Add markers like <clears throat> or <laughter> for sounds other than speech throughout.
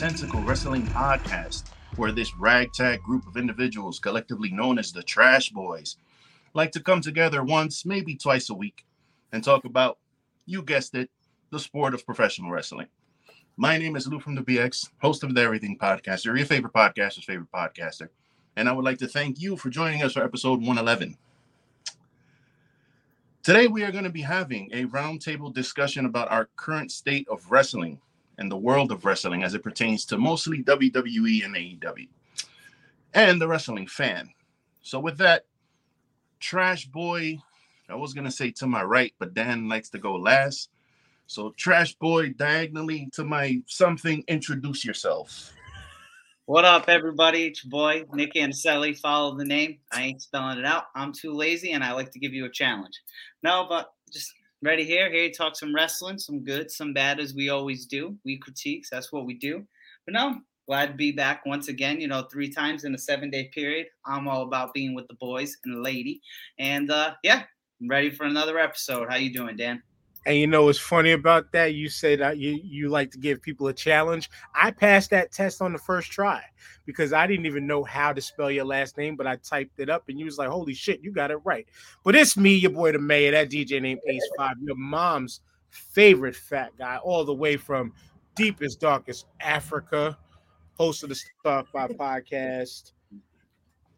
nonsensical wrestling podcast where this ragtag group of individuals, collectively known as the Trash Boys, like to come together once, maybe twice a week and talk about, you guessed it, the sport of professional wrestling. My name is Lou from the BX, host of the Everything Podcaster, your favorite podcaster's favorite podcaster. And I would like to thank you for joining us for episode 111. Today, we are going to be having a roundtable discussion about our current state of wrestling and the world of wrestling as it pertains to mostly WWE and AEW and the wrestling fan. So, with that, Trash Boy, I was going to say to my right, but Dan likes to go last. So, Trash Boy, diagonally to my something, introduce yourself. What up, everybody? It's your boy, Nick Anselli. Follow the name. I ain't spelling it out. I'm too lazy and I like to give you a challenge. No, but just ready here. Here to talk some wrestling, some good, some bad, as we always do. We critiques, that's what we do. But no, glad to be back once again, you know, three times in a seven day period. I'm all about being with the boys and the lady. And uh yeah, I'm ready for another episode. How you doing, Dan? And you know what's funny about that? You said that you you like to give people a challenge. I passed that test on the first try because I didn't even know how to spell your last name, but I typed it up and you was like, "Holy shit, you got it right." But it's me, your boy the mayor, that DJ named Ace Five, your mom's favorite fat guy, all the way from deepest darkest Africa, host of the Stuff <laughs> by podcast,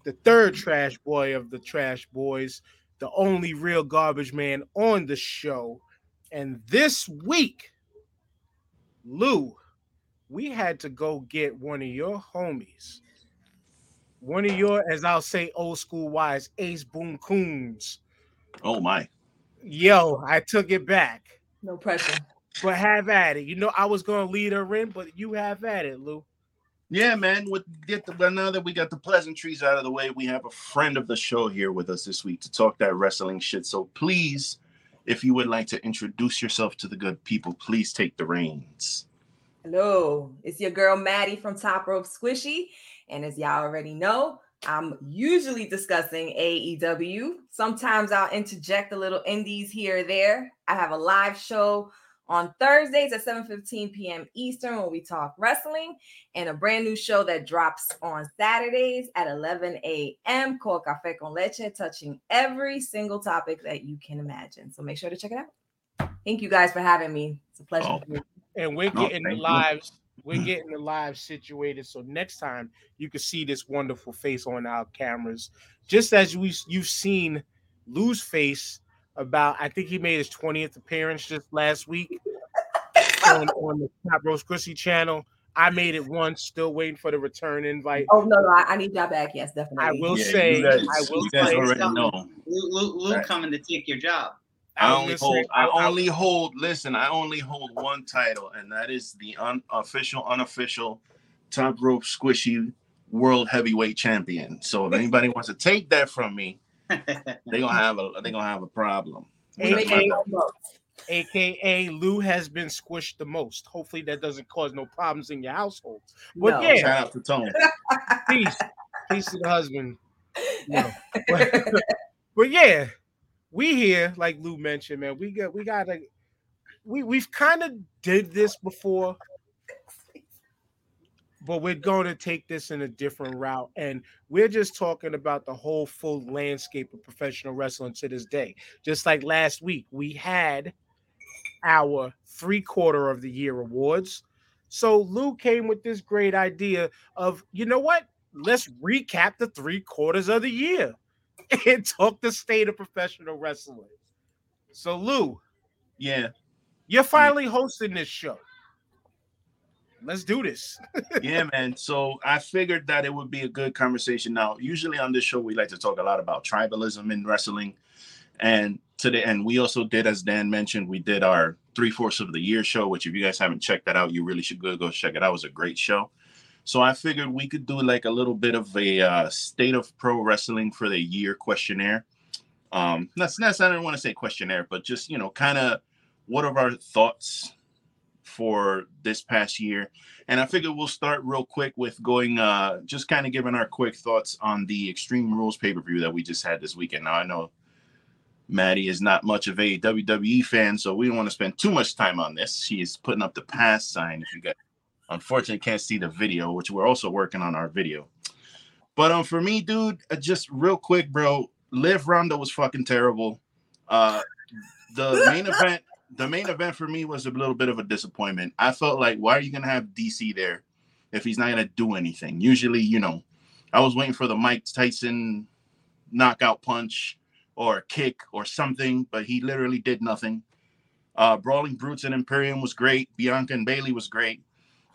the third trash boy of the trash boys, the only real garbage man on the show and this week, Lou, we had to go get one of your homies, one of your, as I'll say, old school wise, Ace Boom Coons. Oh my. Yo, I took it back. No pressure. But have at it. You know, I was gonna lead her in, but you have at it, Lou. Yeah, man. With get the now that we got the pleasantries out of the way, we have a friend of the show here with us this week to talk that wrestling shit. So please if you would like to introduce yourself to the good people, please take the reins. Hello, it's your girl Maddie from Top Rope Squishy. And as y'all already know, I'm usually discussing AEW. Sometimes I'll interject a little indies here or there. I have a live show on Thursdays at 7:15 p.m. Eastern when we talk wrestling, and a brand new show that drops on Saturdays at 11 a.m. called Café con Leche, touching every single topic that you can imagine. So make sure to check it out. Thank you guys for having me. It's a pleasure. Oh. And <clears throat> we're getting the lives. We're getting the live situated, so next time you can see this wonderful face on our cameras, just as we you've seen Lou's face about I think he made his 20th appearance just last week <laughs> on, on the Top Rope Squishy channel. I made it once, still waiting for the return invite. Oh no, no, I, I need y'all back. Yes, definitely. I will yeah, say, guys, I will you guys say, already know. Lou, Lou, right. coming to take your job. I only hold. I only hold. Listen, I only hold one title, and that is the unofficial, unofficial top rope squishy world heavyweight champion. So if anybody wants to take that from me, they gonna have a they gonna have a problem. AKA, AKA Lou has been squished the most. Hopefully that doesn't cause no problems in your household. But no. yeah, shout out to Tone. <laughs> Peace, peace to the husband. Yeah. <laughs> But, but yeah, we here, like Lou mentioned, man. We got we got a we we've kind of did this before but we're going to take this in a different route. And we're just talking about the whole full landscape of professional wrestling to this day. Just like last week, we had our three quarter of the year awards. So Lou came with this great idea of, you know what? Let's recap the three quarters of the year <laughs> and talk the state of professional wrestling. So Lou, yeah, you're finally hosting this show let's do this. <laughs> yeah, man. So I figured that it would be a good conversation. Now, usually on this show, we like to talk a lot about tribalism in wrestling. And today, and we also did, as Dan mentioned, we did our three fourths of the year show, which if you guys haven't checked that out, you really should go go check it out. It was a great show. So I figured we could do like a little bit of a uh, state of pro wrestling for the year questionnaire. Um, that's that's I don't want to say questionnaire, but just you know, kind of what are our thoughts for this past year. And I figure we'll start real quick with going, uh, just kind of giving our quick thoughts on the Extreme Rules pay per view that we just had this weekend. Now, I know Maddie is not much of a WWE fan, so we don't want to spend too much time on this. She is putting up the pass sign if you guys unfortunately can't see the video, which we're also working on our video. But um, for me, dude, uh, just real quick, bro, Liv Ronda was fucking terrible. Uh, the main event, the main event for me was a little bit of a disappointment. I felt like, why are you gonna have DC there if he's not gonna do anything? Usually, you know, I was waiting for the Mike Tyson knockout punch or kick or something, but he literally did nothing. Uh, Brawling Brutes and Imperium was great. Bianca and Bayley was great.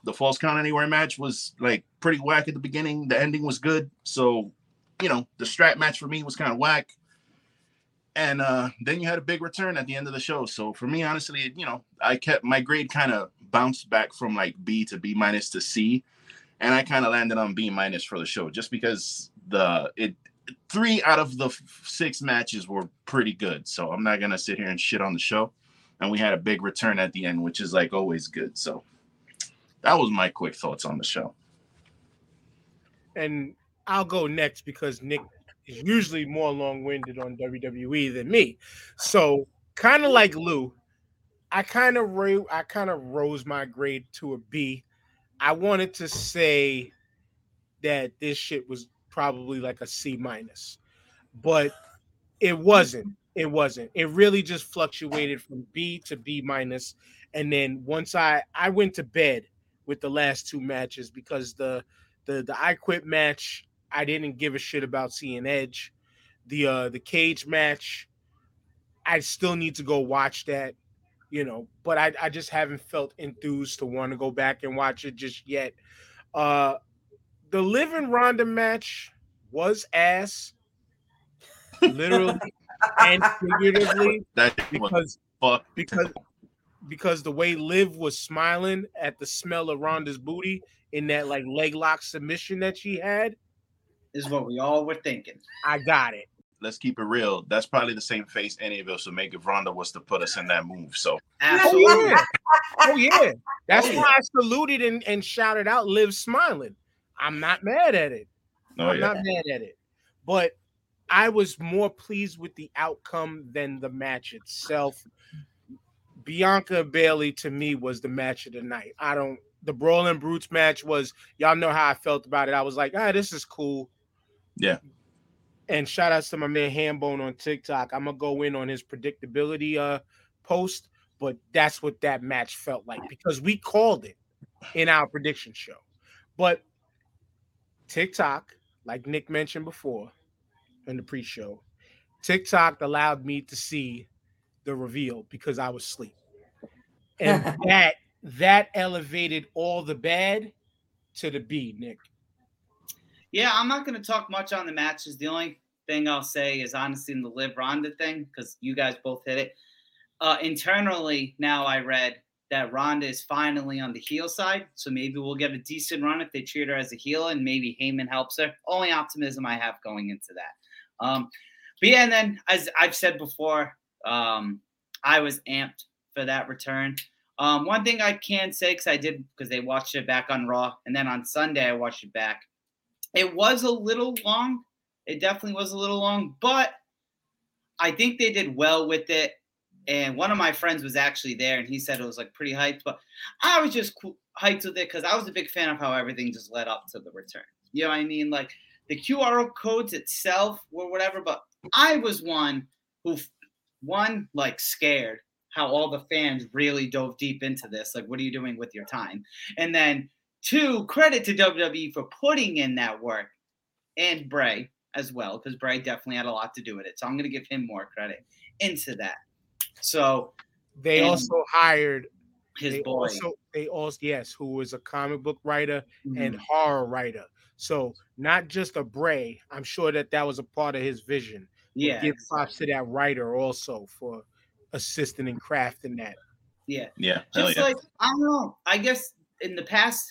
The Falls Count Anywhere match was like pretty whack at the beginning. The ending was good. So, you know, the strap match for me was kind of whack. And uh, then you had a big return at the end of the show. So for me, honestly, you know, I kept my grade kind of bounced back from like B to B minus to C. And I kind of landed on B minus for the show just because the it three out of the six matches were pretty good. So I'm not gonna sit here and shit on the show. And we had a big return at the end, which is like always good. So that was my quick thoughts on the show. And I'll go next because Nick is usually more long-winded on WWE than me. So kind of like Lou, I kind of I kind of rose my grade to a B. I wanted to say that this shit was probably like a C minus, but it wasn't. It wasn't. It really just fluctuated from B to B minus, and then once I I went to bed with the last two matches because the the the I Quit match I didn't give a shit about seeing Edge. The uh the cage match, I still need to go watch that, you know, but I, I just haven't felt enthused to want to go back and watch it just yet. Uh the Liv and Ronda match was ass, literally <laughs> and figuratively, That because fuck. because because the way Liv was smiling at the smell of Ronda's booty in that like leg lock submission that she had, Is what we all were thinking. I got it. Let's keep it real. That's probably the same face any of us would make if Ronda was to put us in that move. So Oh Absolutely. yeah, oh yeah. That's Oh, yeah. why I saluted and, and shouted out Liv smiling. I'm not mad at it. oh I'm yeah. not mad at it. But I was more pleased with the outcome than the match itself. Bianca Bayley to me was the match of the night. I don't the Brawling Brutes match was y'all know how I felt about it. I was like, ah, this is cool. Yeah. And shout outs to my man Hambone on TikTok. I'm gonna go in on his predictability uh post, but that's what that match felt like because we called it in our prediction show. But TikTok, like Nick mentioned before in the pre-show, TikTok allowed me to see the reveal because I was asleep. And <laughs> that that elevated all the bad to the B, Nick. Yeah, I'm not going to talk much on the matches. The only thing I'll say is honestly in the Liv Ronda thing, because you guys both hit it. Uh, internally, now I read that Ronda is finally on the heel side, so maybe we'll get a decent run if they treat her as a heel, and maybe Heyman helps her. Only optimism I have going into that. Um, but yeah, and then as I've said before, um, I was amped for that return. Um, one thing I can say, because I did, because they watched it back on Raw, and then on Sunday I watched it back. It was a little long. It definitely was a little long, but I think they did well with it. And one of my friends was actually there, and he said it was like pretty hyped. But I was just hyped with it because I was a big fan of how everything just led up to the return. You know what I mean? Like the QR codes itself or whatever. But I was one who, one like scared how all the fans really dove deep into this. Like, what are you doing with your time? And then two, credit to WWE for putting in that work and Bray as well, because Bray definitely had a lot to do with it. So I'm going to give him more credit into that. So They also hired his they boy. also they also yes, who was a comic book writer and Mhm. horror writer. So not just a Bray. I'm sure that that was a part of his vision. Yeah, give props to that writer also for assisting and crafting that. yeah. Yeah. Just yeah. like I don't know. I guess in the past,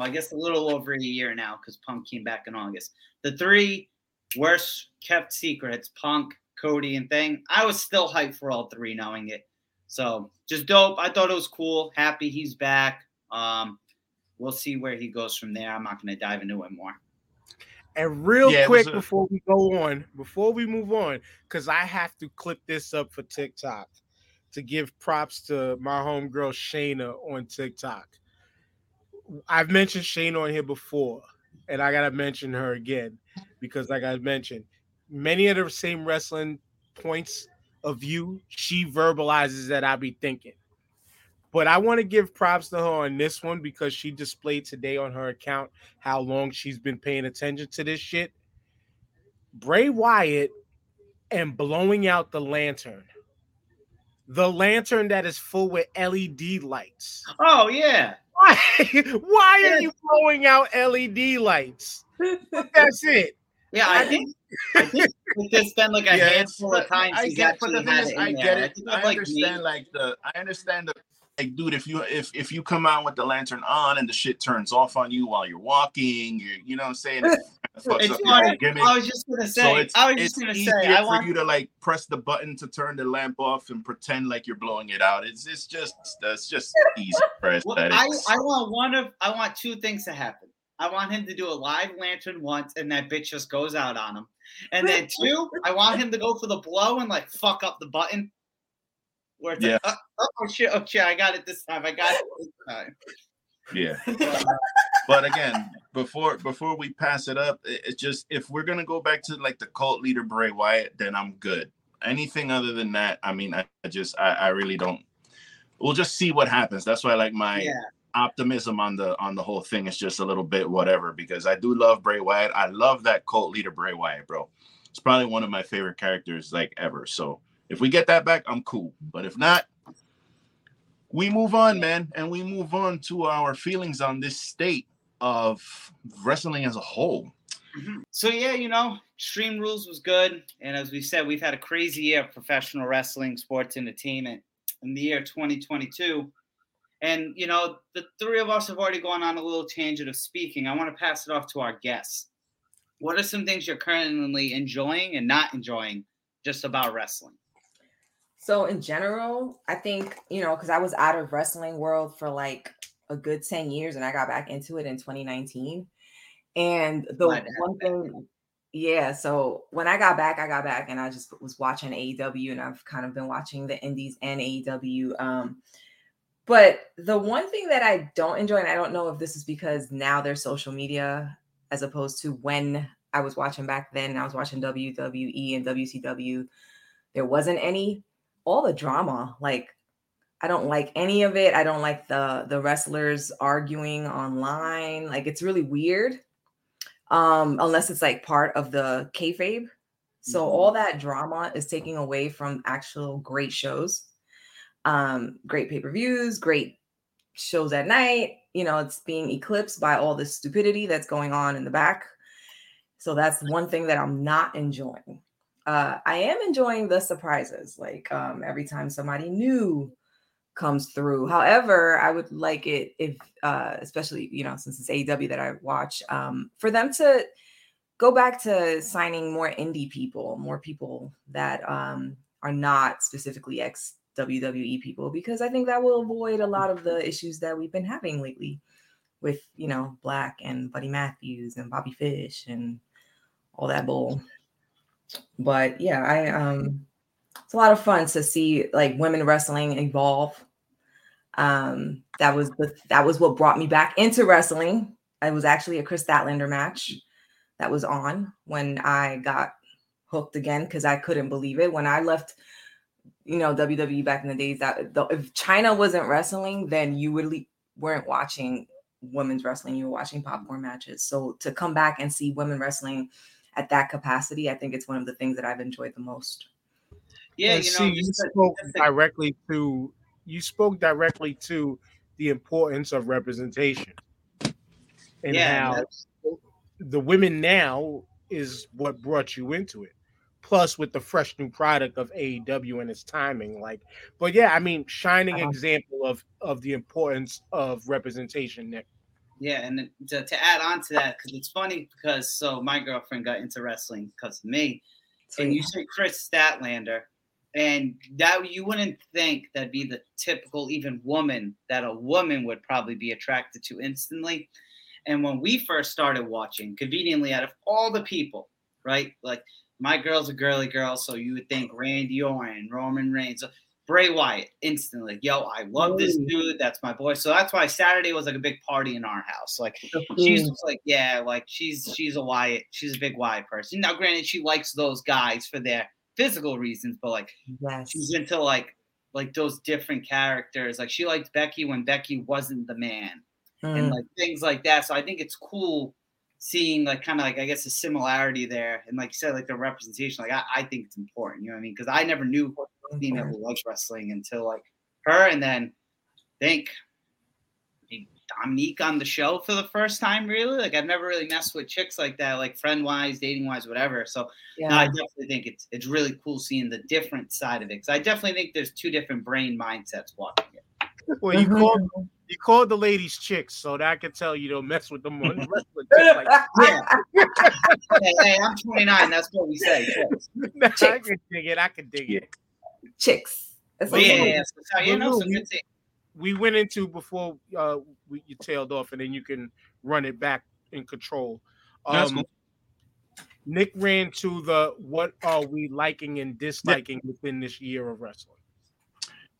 well, I guess a little over a year now because Punk came back in August. The three worst kept secrets, Punk, Cody, and Thing. I was still hyped for all three, knowing it. So just dope. I thought it was cool. Happy he's back. Um, we'll see where he goes from there. I'm not going to dive into it more. And real Yeah, quick a- before we go on, before we move on, because I have to clip this up for TikTok to give props to my homegirl Shayna on TikTok. I've mentioned Shane on here before, and I gotta mention her again because, like I mentioned, many of the same wrestling points of view she verbalizes that I be thinking. But I want to give props to her on this one because she displayed today on her account how long she's been paying attention to this shit. Bray Wyatt and blowing out the lantern. The lantern that is full with LED lights. Oh yeah. Why, why are you blowing out LED lights? That's it. Yeah, I think I think there's been like a Yeah, handful of but times I get, but the thing is, I in get there. it. think I of, like, understand, me- like the, I understand the, like, dude, if you if if you come out with the lantern on and the shit turns off on you while you're walking, you you know what I'm saying? It's. <laughs> I was just gonna say. So it's, I was it's just gonna say. I for want. you to like press the button to turn the lamp off and pretend like you're blowing it out. It's it's just that's just easy for Well, I. I want one of I want two things to happen. I want him to do a live lantern once, and that bitch just goes out on him. And then two, I want him to go for the blow and like fuck up the button. Where it's Yeah. like, oh, oh shit, oh shit, I got it this time. I got it this time. yeah. <laughs> but again, before before we pass it up, it- it's just if we're gonna go back to like the cult leader Bray Wyatt, then I'm good. Anything other than that, I mean, I, I just I, I really don't. We'll just see what happens. That's why like my Yeah. optimism on the on the whole thing is just a little bit whatever because I do love Bray Wyatt. I love that cult leader Bray Wyatt, bro. It's probably one of my favorite characters like ever. So if we get that back, I'm cool. But if not, we move on, man, and we move on to our feelings on this state of wrestling as a whole. Mhm. So yeah, you know, Extreme Rules was good, and as we said, we've had a crazy year of professional wrestling, sports entertainment in the year 2022. And you know, the three of us have already gone on a little tangent of speaking. I want to pass it off to our guests. What are some things you're currently enjoying and not enjoying just about wrestling? So in general, I think, you know, because I was out of wrestling world for like a good 10 years and I got back into it in 2019. And the Glad to have one thing, yeah, so when I got back, I got back and I just was watching AEW and I've kind of been watching the indies and AEW. Um, but the one thing that I don't enjoy, and I don't know if this is because now there's social media as opposed to when I was watching back then, and I was watching WWE and WCW, there wasn't any all the drama like i don't like any of it. I don't like the the wrestlers arguing online. Like it's really weird um unless it's like part of the kayfabe. So Mhm. all that drama is taking away from actual great shows um great pay-per-views great shows at night. You know it's being eclipsed by all this stupidity that's going on in the back. So that's one thing that i'm not enjoying uh, I am enjoying the surprises, like um, every time somebody new comes through. However, I would like it if, uh, especially you know, since it's AEW that I watch, um, for them to go back to signing more indie people, more people that um, are not specifically ex WWE people, because I think that will avoid a lot of the issues that we've been having lately with you know Black and Buddy Matthews and Bobby Fish and all that bull but yeah i um it's a lot of fun to see like women wrestling evolve. Um that was the that was what brought me back into wrestling. It was actually a Kris Statlander match that was on when i got hooked again because i couldn't believe it. When i left you know wwe back in the days that the, if Chyna wasn't wrestling then you really weren't watching women's wrestling. You were watching popcorn matches. So to come back and see women wrestling at that capacity, I think it's one of the things that I've enjoyed the most. Yeah, And you know, see, you spoke just to- directly to you spoke directly to the importance of representation and yeah, how the women now is what brought you into it. Plus, with the fresh new product of AEW and its timing, like, but yeah, I mean, shining Uh-huh. example of of the importance of representation. Nick, Yeah, and to, to add on to that, because it's funny because so my girlfriend got into wrestling because of me, and you say Kris Statlander, and that you wouldn't think that'd be the typical even woman that a woman would probably be attracted to instantly. And when we first started watching, conveniently out of all the people, right? Like my girl's a girly girl, so you would think Randy Orton, Roman Reigns, Bray Wyatt instantly. Yo, I love this dude. That's my boy. So that's why Saturday was like a big party in our house. Like she's just like, yeah, like she's she's a Wyatt. She's a big Wyatt person. Now, granted, she likes those guys for their physical reasons, but like Yes. she's into like like those different characters. Like she liked Becky when Becky wasn't the man and Mm. like things like that. So I think it's cool seeing like kind of like I guess a similarity there, and like you said, like the representation. Like I, I think it's important. You know what I mean? Because I never knew a female who loves wrestling until like her, and then I think Dominique on the show for the first time. Really, like I've never really messed with chicks like that, like friend wise, dating wise, whatever. So no, I definitely think it's it's really cool seeing the different side of it. Because I definitely think there's two different brain mindsets watching it. Well, you Mhm. called you called the ladies chicks, so that I can tell you don't mess with them on <laughs> wrestling. like <laughs> Yeah. hey, hey, I'm 29. That's what we say. chicks. <laughs> that. I can dig it. I can dig it. Chicks. That's But what yeah, yeah, So, you know, Lou, good thing. We went into before uh, we, you tailed off, and then you can run it back in control. Um, cool. Nick ran to the what are we liking and disliking within this year of wrestling.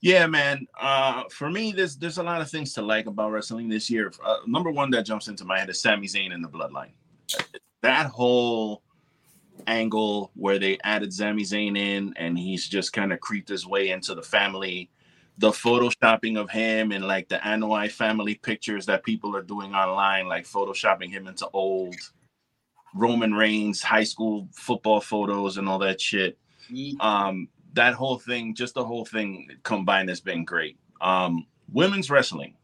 Yeah, man. Uh, for me, there's there's a lot of things to like about wrestling this year. Uh, number one that jumps into my head is Sami Zayn and the Bloodline. That whole angle where they added Sami Zayn in, and he's just kind of creeped his way into the family. The photoshopping of him and like the Anoa'i family pictures that people are doing online, like photoshopping him into old Roman Reigns high school football photos and all that shit. Um that whole thing just the whole thing combined has been great. Um women's wrestling.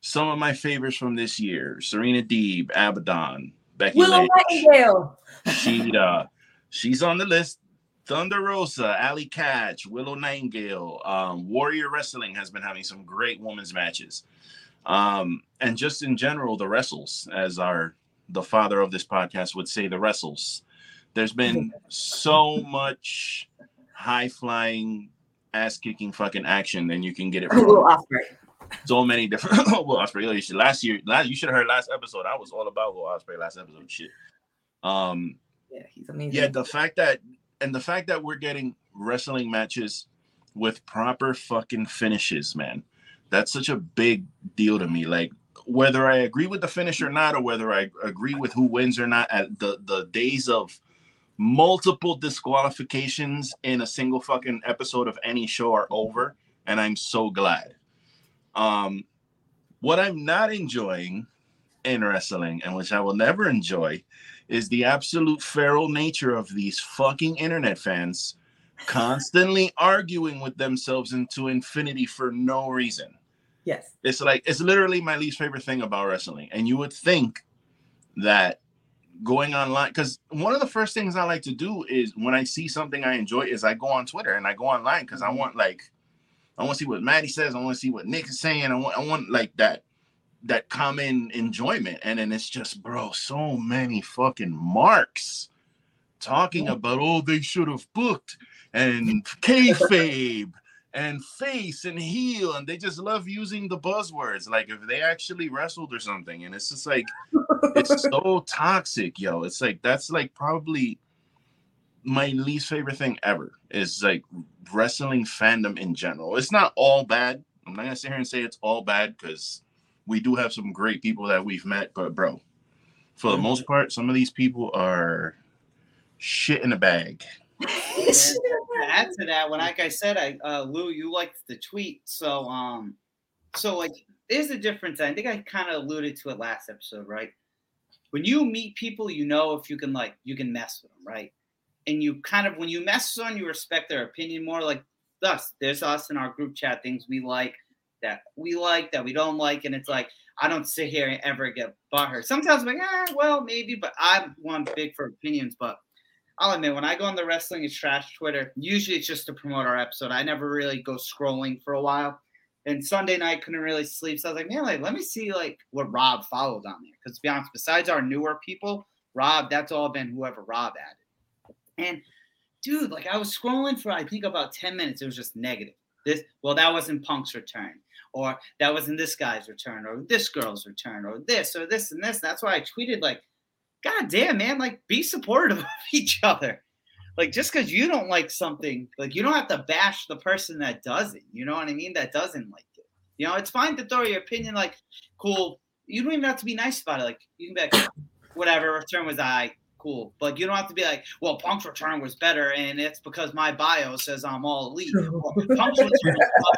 Some of my favorites from this year serena deeb abaddon becky Willow lynch Nightingale. Shida she's on the list thunder rosa Allie Katch willow nightingale um warrior wrestling has been having some great women's matches um and just in general the wrestles as our the father of this podcast would say the wrestles there's been so much high flying ass kicking fucking action than you can get it from. So many different <laughs> well Ospreay you last year last you should have heard last episode. I was all about Will Ospreay last episode shit. Um Yeah, he's amazing. yeah the fact that and the fact that we're getting wrestling matches with proper fucking finishes man. That's such a big deal to me. Like whether i agree with the finish or not or whether i agree with who wins or not at the the days of multiple disqualifications in a single fucking episode of any show are over and i'm so glad um what i'm not enjoying in wrestling and which i will never enjoy is the absolute feral nature of these fucking internet fans constantly arguing with themselves into infinity for no reason. yes. It's like it's literally my least favorite thing about wrestling. And you would think that going online because one of the first things I like to do is when I see something I enjoy is I go on Twitter and I go online because I want like I want to see what Maddie says. I want to see what Nick is saying. I want I want like that that common enjoyment. And then it's just bro, so many fucking marks talking about oh they should have booked and kayfabe and face and heel and they just love using the buzzwords like if they actually wrestled or something and it's just like it's so <laughs> toxic yo it's like that's like probably my least favorite thing ever is like wrestling fandom in general it's not all bad i'm not gonna sit here and say it's all bad because we do have some great people that we've met but bro for the most part some of these people are shit in a bag to add to that, when like I said, I uh, Lou, you liked the tweet, so um, so like there's a difference. I think I kind of alluded to it last episode, right? When you meet people, you know if you can like you can mess with them, right? And you kind of when you mess someone, you respect their opinion more. Like us, there's us in our group chat things we like that we like that we don't like, and it's like I don't sit here and ever get butthurt. Sometimes I'm like, ah, well, maybe, but I'm one big for opinions, but I'll admit, when I go on the wrestling is trash Twitter, usually it's just to promote our episode. I never really go scrolling for a while. And Sunday night couldn't really sleep, so I was like, man, like let me see like what Rob followed on there. Because to be honest, besides our newer people, Rob, that's all been whoever Rob added. And dude, like I was scrolling for I think about ten minutes. It was just negative. This, well, that wasn't Punk's return, or that wasn't this guy's return, or this girl's return, or this, or this, and this. That's why I tweeted like God damn, man, like be supportive <laughs> of each other. like just because you don't like something, like you don't have to bash the person that doesn't. You know what I mean? That doesn't like it. You know, it's fine to throw your opinion. Like, cool. You don't even have to be nice about it. Like, you can be like, whatever. Return was I cool, but you don't have to be like, well, Punk's return was better, and it's because my bio says I'm all elite. Punk's return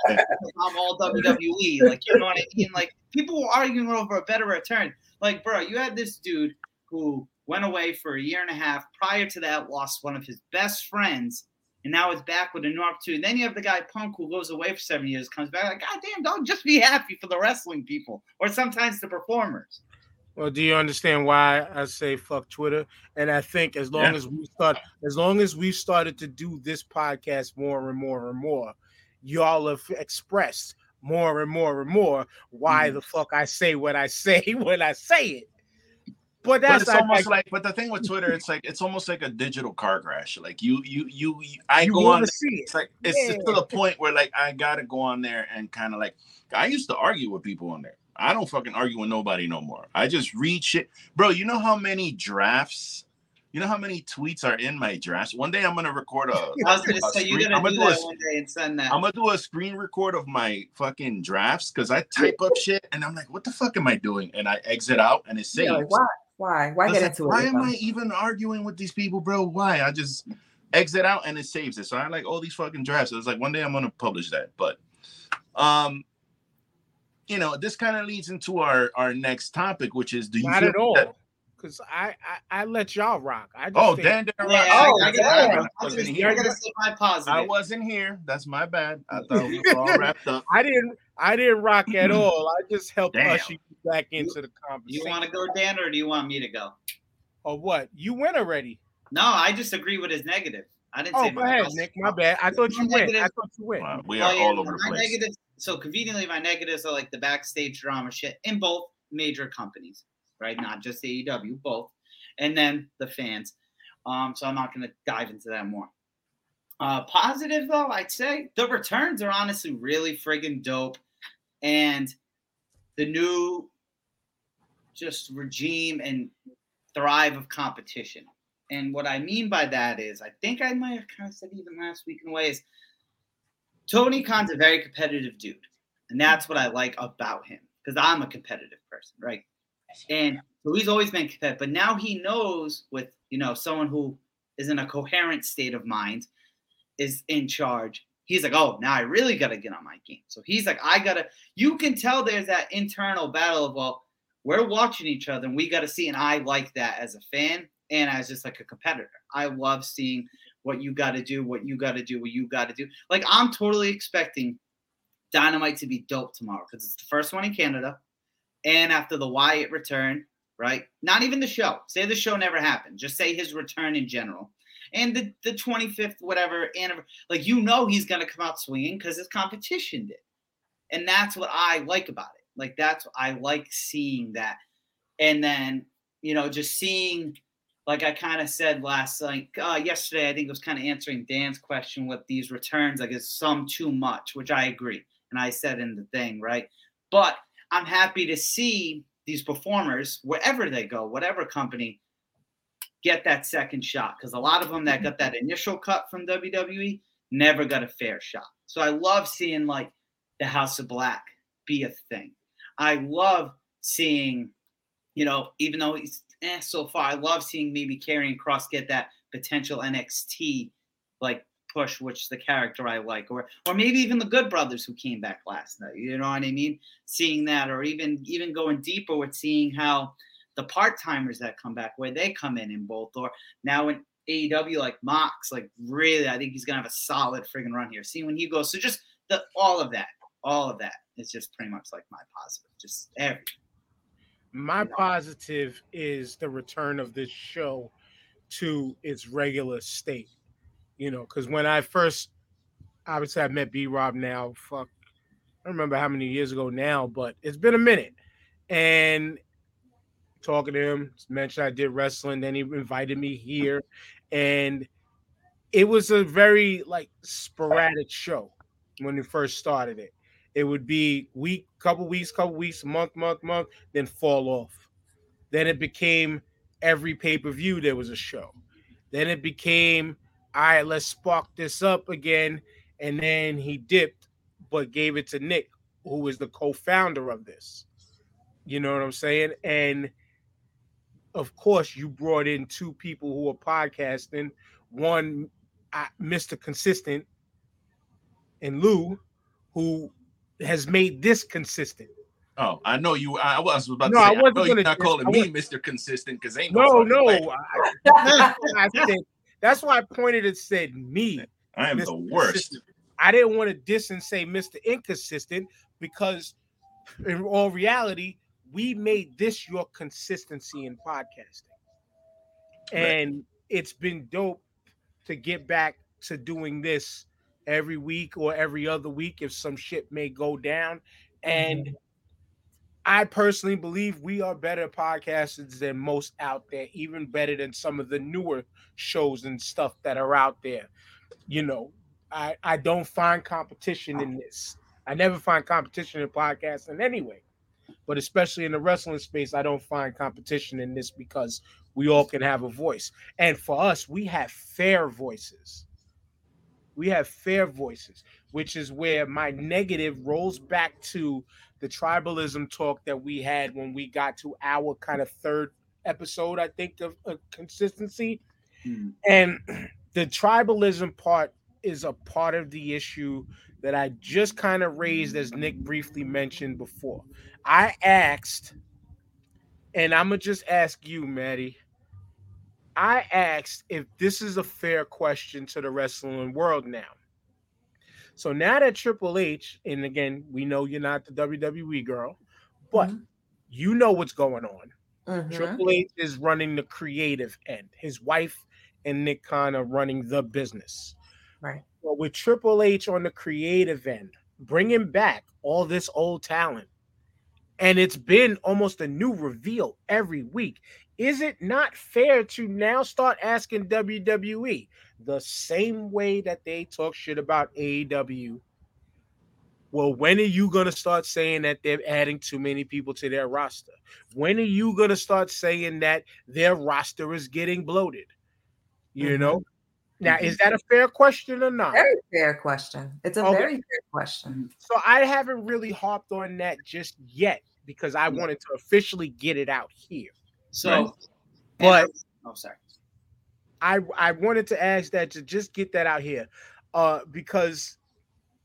I'm all WWE. Like, you know what I mean? <laughs> Like, people were arguing over a better return. Like, bro, you had this dude who went away for a year and a half. Prior to that, lost one of his best friends, and now is back with a new opportunity. Then you have the guy Punk who goes away for seven years, comes back like, God damn, dog, just be happy for the wrestling people, or sometimes the performers. Well, do you understand why I say fuck Twitter? And I think as long yeah. as we start, as long as we started to do this podcast more and more and more, y'all have expressed more and more and more why mm. the fuck I say what I say <laughs> when I say it. But that's but it's almost like, like, but the thing with Twitter, it's like it's almost like a digital car crash. Like you, you, you, you I you go on. See it. It's like it's, yeah. it's to the point where like I gotta go on there and kind of like I used to argue with people on there. I don't fucking argue with nobody no more. I just read shit, bro. You know how many drafts you know how many tweets are in my drafts? One day I'm gonna record a. <laughs> I was gonna say screen, you're gonna, do, do that a, one day and send that. I'm gonna do a screen record of my fucking drafts because I type up shit and I'm like, what the fuck am I doing? And I exit out and it saves. Yeah, why? Why? Why get into why it? Why am I even arguing with these people, bro? Why? I just exit out and it saves it. So I like all these fucking drafts. So it's like one day I'm gonna publish that, but um you know, this kind of leads into our our next topic, which is do you not at all? That, because I, I, I let y'all rock. I just oh, Dan didn't rock. Yeah, oh, I, I, I, wasn't here. I my. I wasn't here. That's my bad. I thought we were all <laughs> wrapped up. I didn't. I didn't rock at <clears throat> all. I just helped Damn. usher you back into the conversation. You want to go, Dan, or do you want me to go? Or what? You went already. No, I just agree with his negative. I didn't oh, say. go ahead, Nick. My bad. I thought you went. I thought you went. Wow, we oh, are oh, yeah, all over the place. Negatives, so conveniently, my negatives are like the backstage drama shit in both major companies, right? Not just AEW, both and then the fans. Um, so I'm not to dive into that more. Uh, positive though, I'd say the returns are honestly really friggin' dope, and the new just regime and thrive of competition. And what I mean by that is, I think I might have kind of said even last week in ways. Tony Khan's a very competitive dude, and that's what I like about him because I'm a competitive person, right? And so he's always been competitive, but now he knows with you know someone who is in a coherent state of mind is in charge. He's like, oh, now I really got to get on my game. So he's like, I gotta. You can tell there's that internal battle of well, we're watching each other and we got to see. And I like that as a fan and as just like a competitor. I love seeing what you got to do, what you got to do, what you got to do. Like I'm totally expecting Dynamite to be dope tomorrow because it's the first one in Canada, and after the Wyatt return, right? Not even the show. Say the show never happened. Just say his return in general. And the, the 25th, whatever, anniversary, like you know he's to come out swinging because his competition did. And that's what I like about it. Like that's I like seeing that. And then, you know, just seeing, like I kind of said last, like uh, yesterday, I think it was kind of answering Dan's question with these returns. Like it's some too much, which I agree. And I said in the thing, right? But I'm happy to see these performers, wherever they go, whatever company, get that second shot. Because a lot of them that got that initial cut from WWE never got a fair shot. So I love seeing like the House of Black be a thing. I love seeing, you know, even though he's eh, so far, I love seeing maybe Karrion Kross get that potential NXT like push, which is the character I like, or or maybe even the Good Brothers who came back last night. You know what I mean? Seeing that, or even even going deeper with seeing how the part timers that come back, where they come in in both, or now in AEW like Mox, like really, I think he's gonna have a solid friggin' run here. See when he goes, so just the all of that, all of that is just pretty much like my positive, just everything. My positive is the return of this show to its regular state you know, because when I first, obviously, I met B Rob now. Fuck, I don't remember how many years ago now, but it's been a minute. And talking to him, mentioned I did wrestling. Then he invited me here, and it was a very like sporadic show when he first started it. It would be week, couple weeks, couple weeks, month, month, month, then fall off. Then it became every pay per view there was a show. Then it became all right, let's spark this up again. And then he dipped, but gave it to Nick, who is the co-founder of this. You know what I'm saying? And of course, you brought in two people who are podcasting. One, uh, Mr. Consistent, and Lou, who has made this consistent. Oh, I know you. I was about No, to I say. I, wasn't know you're not calling me Mr. Consistent because ain't No, fucking no. I, I said, that's why I pointed and said me. I am the worst. Consistent. I didn't want to diss and say Mr. Inconsistent because, in all reality, we made this your consistency in podcasting. Right. And it's been dope to get back to doing this every week or every other week if some shit may go down. And mm-hmm. I personally believe we are better podcasters than most out there, even better than some of the newer shows and stuff that are out there. You know, I, I don't find competition in this. I never find competition in podcasting anyway. But especially in the wrestling space, I don't find competition in this because we all can have a voice. And for us, we have fair voices. We have fair voices, which is where my negative rolls back to the tribalism talk that we had when we got to our kind of third episode, I think, of, of consistency. Hmm. And <clears throat> the tribalism part is a part of the issue that I just kind of raised, as Nick briefly mentioned before. I asked, and I'm gonna just ask you, Maddie. I asked if this is a fair question to the wrestling world now. So now that Triple H, and again, we know you're not the WWE girl, but Mhm. you know what's going on. Mhm. Triple H is running the creative end. His wife and Nick Khan are running the business. Right. But with Triple H on the creative end, bringing back all this old talent, and it's been almost a new reveal every week. Is it not fair to now start asking WWE the same way that they talk shit about AEW? Well, when are you going to start saying that they're adding too many people to their roster? When are you going to start saying that their roster is getting bloated? You Mhm. know? Now, is that a fair question or not? Very fair question. It's a Okay. very fair question. So I haven't really harped on that just yet because I Yeah. wanted to officially get it out here. So, Right. But oh, sorry. I I wanted to ask that to just get that out here, uh, because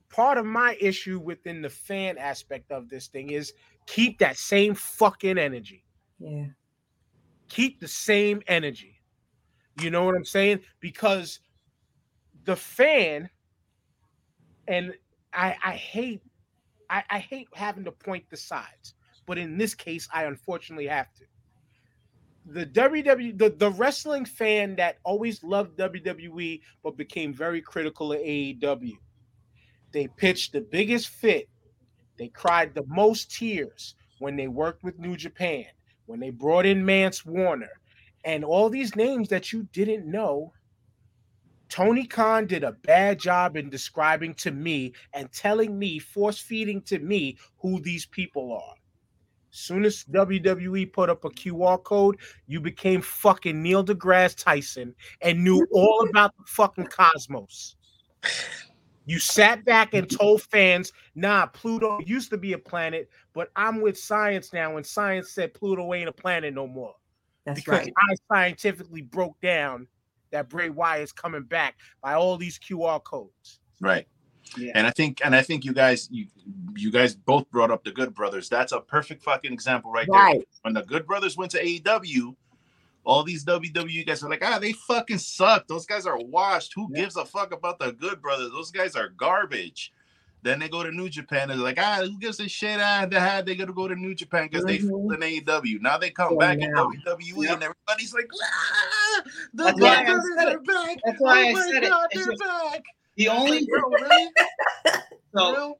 part of my issue within the fan aspect of this thing is keep that same fucking energy. Yeah. Keep the same energy. You know what I'm saying? Because the fan, and I I hate I, I hate having to point the sides, but in this case, I unfortunately have to. The WWE, the, the wrestling fan that always loved WWE but became very critical of AEW. They pitched the biggest fit. They cried the most tears when they worked with New Japan, when they brought in Mance Warner, and all these names that you didn't know. Tony Khan did a bad job in describing to me and telling me, force feeding to me who these people are. Soon as WWE put up a QR code, you became fucking Neil deGrasse Tyson and knew <laughs> all about the fucking cosmos. You sat back and told fans, nah, Pluto used to be a planet, but I'm with science now, and science said Pluto ain't a planet no more. That's because right. I scientifically broke down that Bray Wyatt is coming back by all these QR codes. Right. Yeah. And I think and I think you guys you you guys both brought up the Good Brothers. That's a perfect fucking example right, there. When the Good Brothers went to AEW, all these WWE guys are like, ah, they fucking suck. Those guys are washed. Who Yeah. gives a fuck about the Good Brothers? Those guys are garbage. Then they go to New Japan and they're like, ah, who gives a shit? Ah, they had they gotta go to New Japan because they Mhm. failed in AEW. Now they come Yeah, back in. WWE Yep. and everybody's like, ah, the That's Good Brothers are back. That's why oh I my said. God, It's they're just- back. The only Bro, really? <laughs> so Real?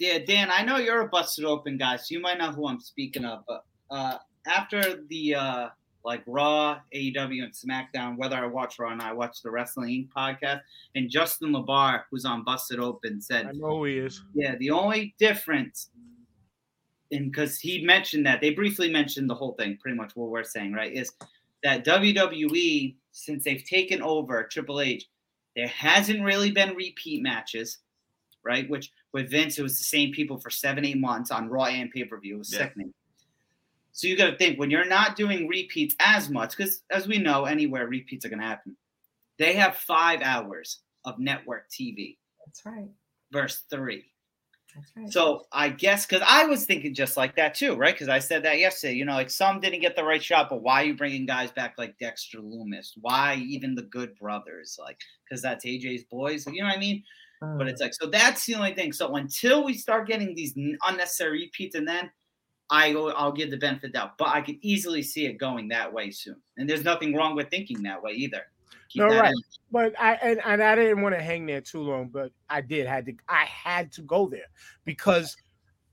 yeah, Dan, I know you're a busted open guy, so you might know who I'm speaking of. But uh, after the uh, like Raw, AEW, and SmackDown, whether I watch Raw or not, I watch the Wrestling Inc. podcast, and Justin Labar, who's on Busted Open, said I know who he is. Yeah, the only difference, and because he mentioned that they briefly mentioned the whole thing, pretty much what we're saying, right? Is that WWE, since they've taken over Triple H, There hasn't really been repeat matches, right? Which with Vince, it was the same people for seven, eight months on Raw and pay per view. It was Yeah. sickening. So you got to think when you're not doing repeats as much, because as we know, anywhere repeats are going to happen. They have five hours of network TV That's right. Verse three. That's right. So I guess because I was thinking just like that too, right? Because I said that yesterday. You know, like some didn't get the right shot, but why are you bringing guys back like Dexter Lumis? Why even the Good Brothers? Like, because that's AJ's boys. You know what I mean? But mm. it's like so that's the only thing. So until we start getting these unnecessary repeats, and then I go, I'll give the benefit of the doubt. But I could easily see it going that way soon. And there's nothing wrong with thinking that way either. Keep No, right. in. But I and, and I didn't want to hang there too long, but I did had to I had to go there because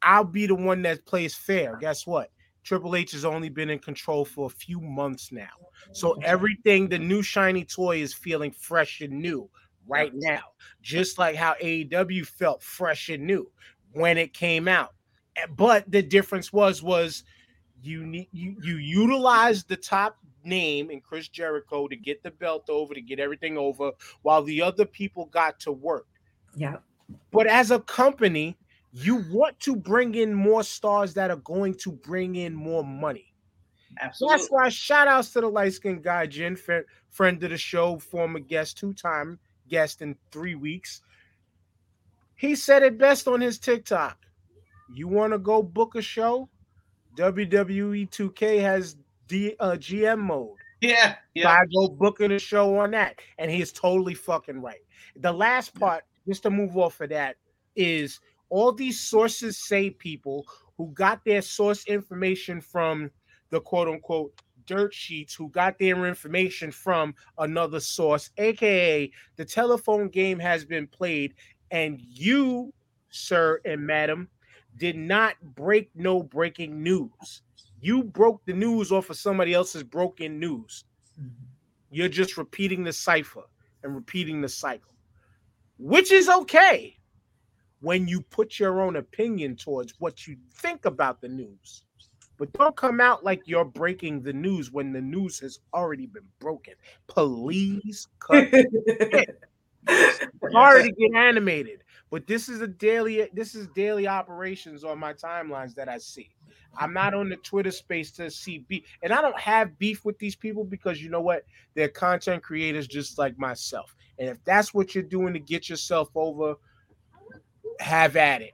I'll be the one that plays fair. Guess what? Triple H has only been in control for a few months now. So everything, the new shiny toy is feeling fresh and new right now. Just like how AEW felt fresh and new when it came out. Eh, But the difference was was you need you you utilize the top name in Chris Jericho to get the belt over, to get everything over, while the other people got to work. yeah. But as a company, you want to bring in more stars that are going to bring in more money. Absolutely. That's why shout outs to the light skinned guy, Jen, fri- friend of the show, former guest, two time guest in three weeks. He said it best on his TikTok. You want to go book a show? WWE 2K has D, uh, GM mode. Yeah. So Yeah. I go booking a show on that. And he is totally fucking right. The last part, just to move off of that, is all these sources say people who got their source information from the quote unquote dirt sheets, who got their information from another source, aka the telephone game has been played, and you, sir and madam, did not break no breaking news. You broke the news off of somebody else's broken news. Mm-hmm. You're just repeating the cipher and repeating the cycle, which is okay when you put your own opinion towards what you think about the news. But don't come out like you're breaking the news when the news has already been broken. Please cut. <laughs> <laughs> It's hard to get animated, but this is a daily. This is daily operations on my timelines that I see. I'm not on the Twitter space to see beef, and I don't have beef with these people because you know what? They're content creators just like myself. And if that's what you're doing to get yourself over, have at it.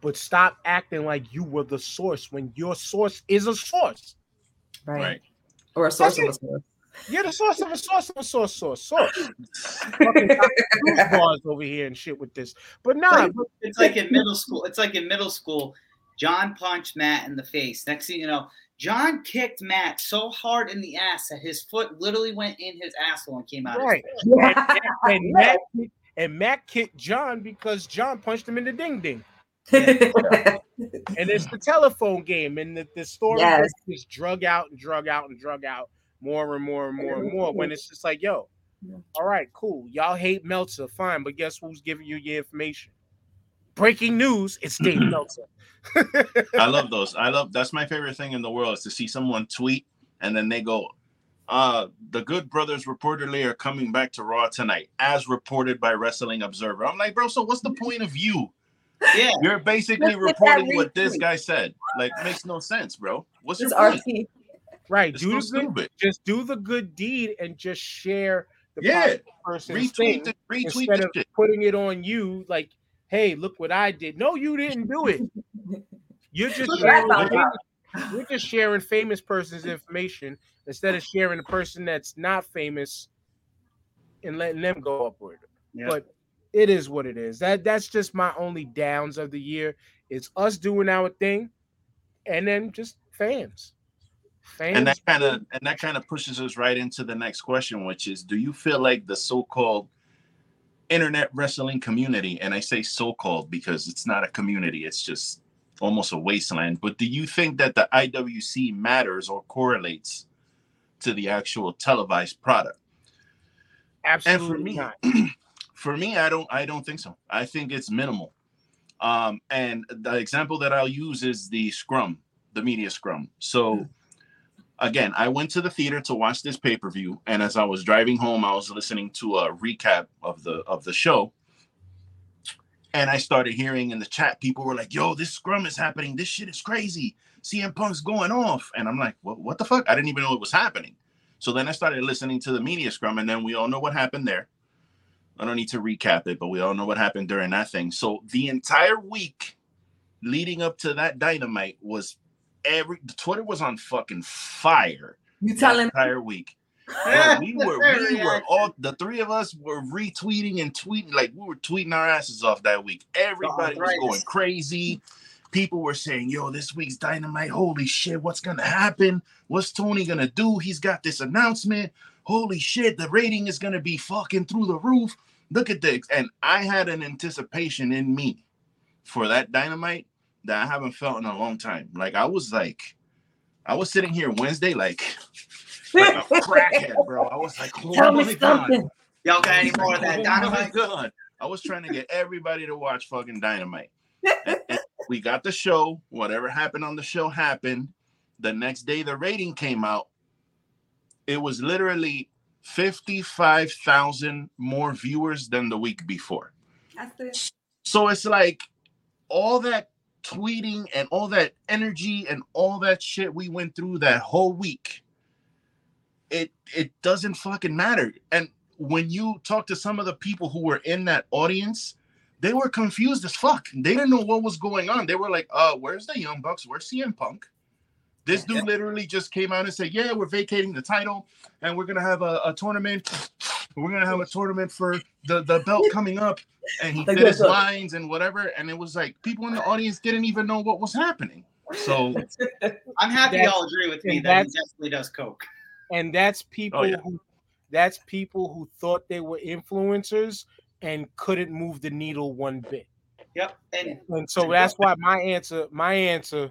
But stop acting like you were the source when your source is a source. right. Right. Or a source That's of a source. You're the source of a source of a source, source, source. Fucking <laughs> bars over here and shit with this. But nah, like- It's like in middle school. It's like in middle school. John punched Matt in the face. Next thing you know, John kicked Matt so hard in the ass that his foot literally went in his asshole and came out. right. His And, <laughs> and Matt kicked- and Matt kicked John because John punched him in the ding ding. <laughs> And it's the telephone game, and the, the story Yes. is drug out and drug out and drug out more and more and more and more. When it's just like, yo, all right, cool. Y'all hate Meltzer, fine, but guess who's giving you your information? Breaking news, it's Dave <clears throat> Meltzer. I <laughs> love those. I love that's my favorite thing in the world is to see someone tweet and then they go, uh, the good brothers reportedly are coming back to Raw tonight, as reported by Wrestling Observer. I'm like, bro, so what's the point of you? yeah. You're basically Let's get that reporting what this guy said. Like, makes no sense, bro. What's It's your point? RT. Right. It's do the good, stupid. just do the good deed and just share the Yeah. person's thing Retweet the retweet instead of shit. putting it on you like, hey, look what I did. No, you didn't do it. You're just sharing what I famous, you're just sharing famous person's information instead of sharing the person that's not famous and letting them go upward. Yeah. But it is what it is. That that's just my only downs of the year. It's us doing our thing, and then just fans. Fans and that kind of and that kind of pushes us right into the next question which is do you feel like the so-called internet wrestling community and i say so-called because it's not a community it's just almost a wasteland but do you think that the iwc matters or correlates to the actual televised product? Absolutely me- not. <clears throat> for me i don't i don't think so. I think it's minimal. Um and the example that i'll use is the scrum the media scrum. So again, I went to the theater to watch this pay per view, and as I was driving home, I was listening to a recap of the of the show, and I started hearing in the chat people were like, "Yo, this scrum is happening. This shit is crazy. CM Punk's going off," and I'm like, "What? What the fuck? I didn't even know it was happening." So then I started listening to the media scrum, and then we all know what happened there. I don't need to recap it, but we all know what happened during that thing. So the entire week leading up to that dynamite was every the Twitter was on fucking fire. You telling entire week. <laughs> Bro, we were we were all the three of us were retweeting and tweeting like we were tweeting our asses off that week. Everybody was going crazy. People were saying, "Yo, this week's dynamite! Holy shit, what's gonna happen? What's Tony gonna do? He's got this announcement. Holy shit, the rating is gonna be fucking through the roof. Look at this!" And I had an anticipation in me for that dynamite that I haven't felt in a long time. Like I was like, I was sitting here Wednesday, like, like a <laughs> crackhead, bro. I was like, oh Tell my me god, something. Y'all got any more of that oh dynamite? god. I was trying to get everybody to watch fucking Dynamite. And- and we got the show. Whatever happened on the show happened. The next day, the rating came out. It was literally 55,000 more viewers than the week before. That's it. So it's like all that tweeting and all that energy and all that shit we went through that whole week. It it doesn't fucking matter. And when you talk to some of the people who were in that audience, they were confused as fuck. They didn't know what was going on. They were like, "Uh, where's the Young Bucks? Where's CM Punk?" This dude literally just came out and said, "Yeah, we're vacating the title, and we're gonna have a, a tournament. We're gonna have a tournament for the the belt <laughs> coming up." And he did his this, lines and whatever, and it was like people in the audience didn't even know what was happening. So <laughs> I'm happy y'all agree with me that he definitely does coke. and that's people yeah. who that's people who thought they were influencers and couldn't move the needle one bit. Yep. And And so that's why my answer, my answer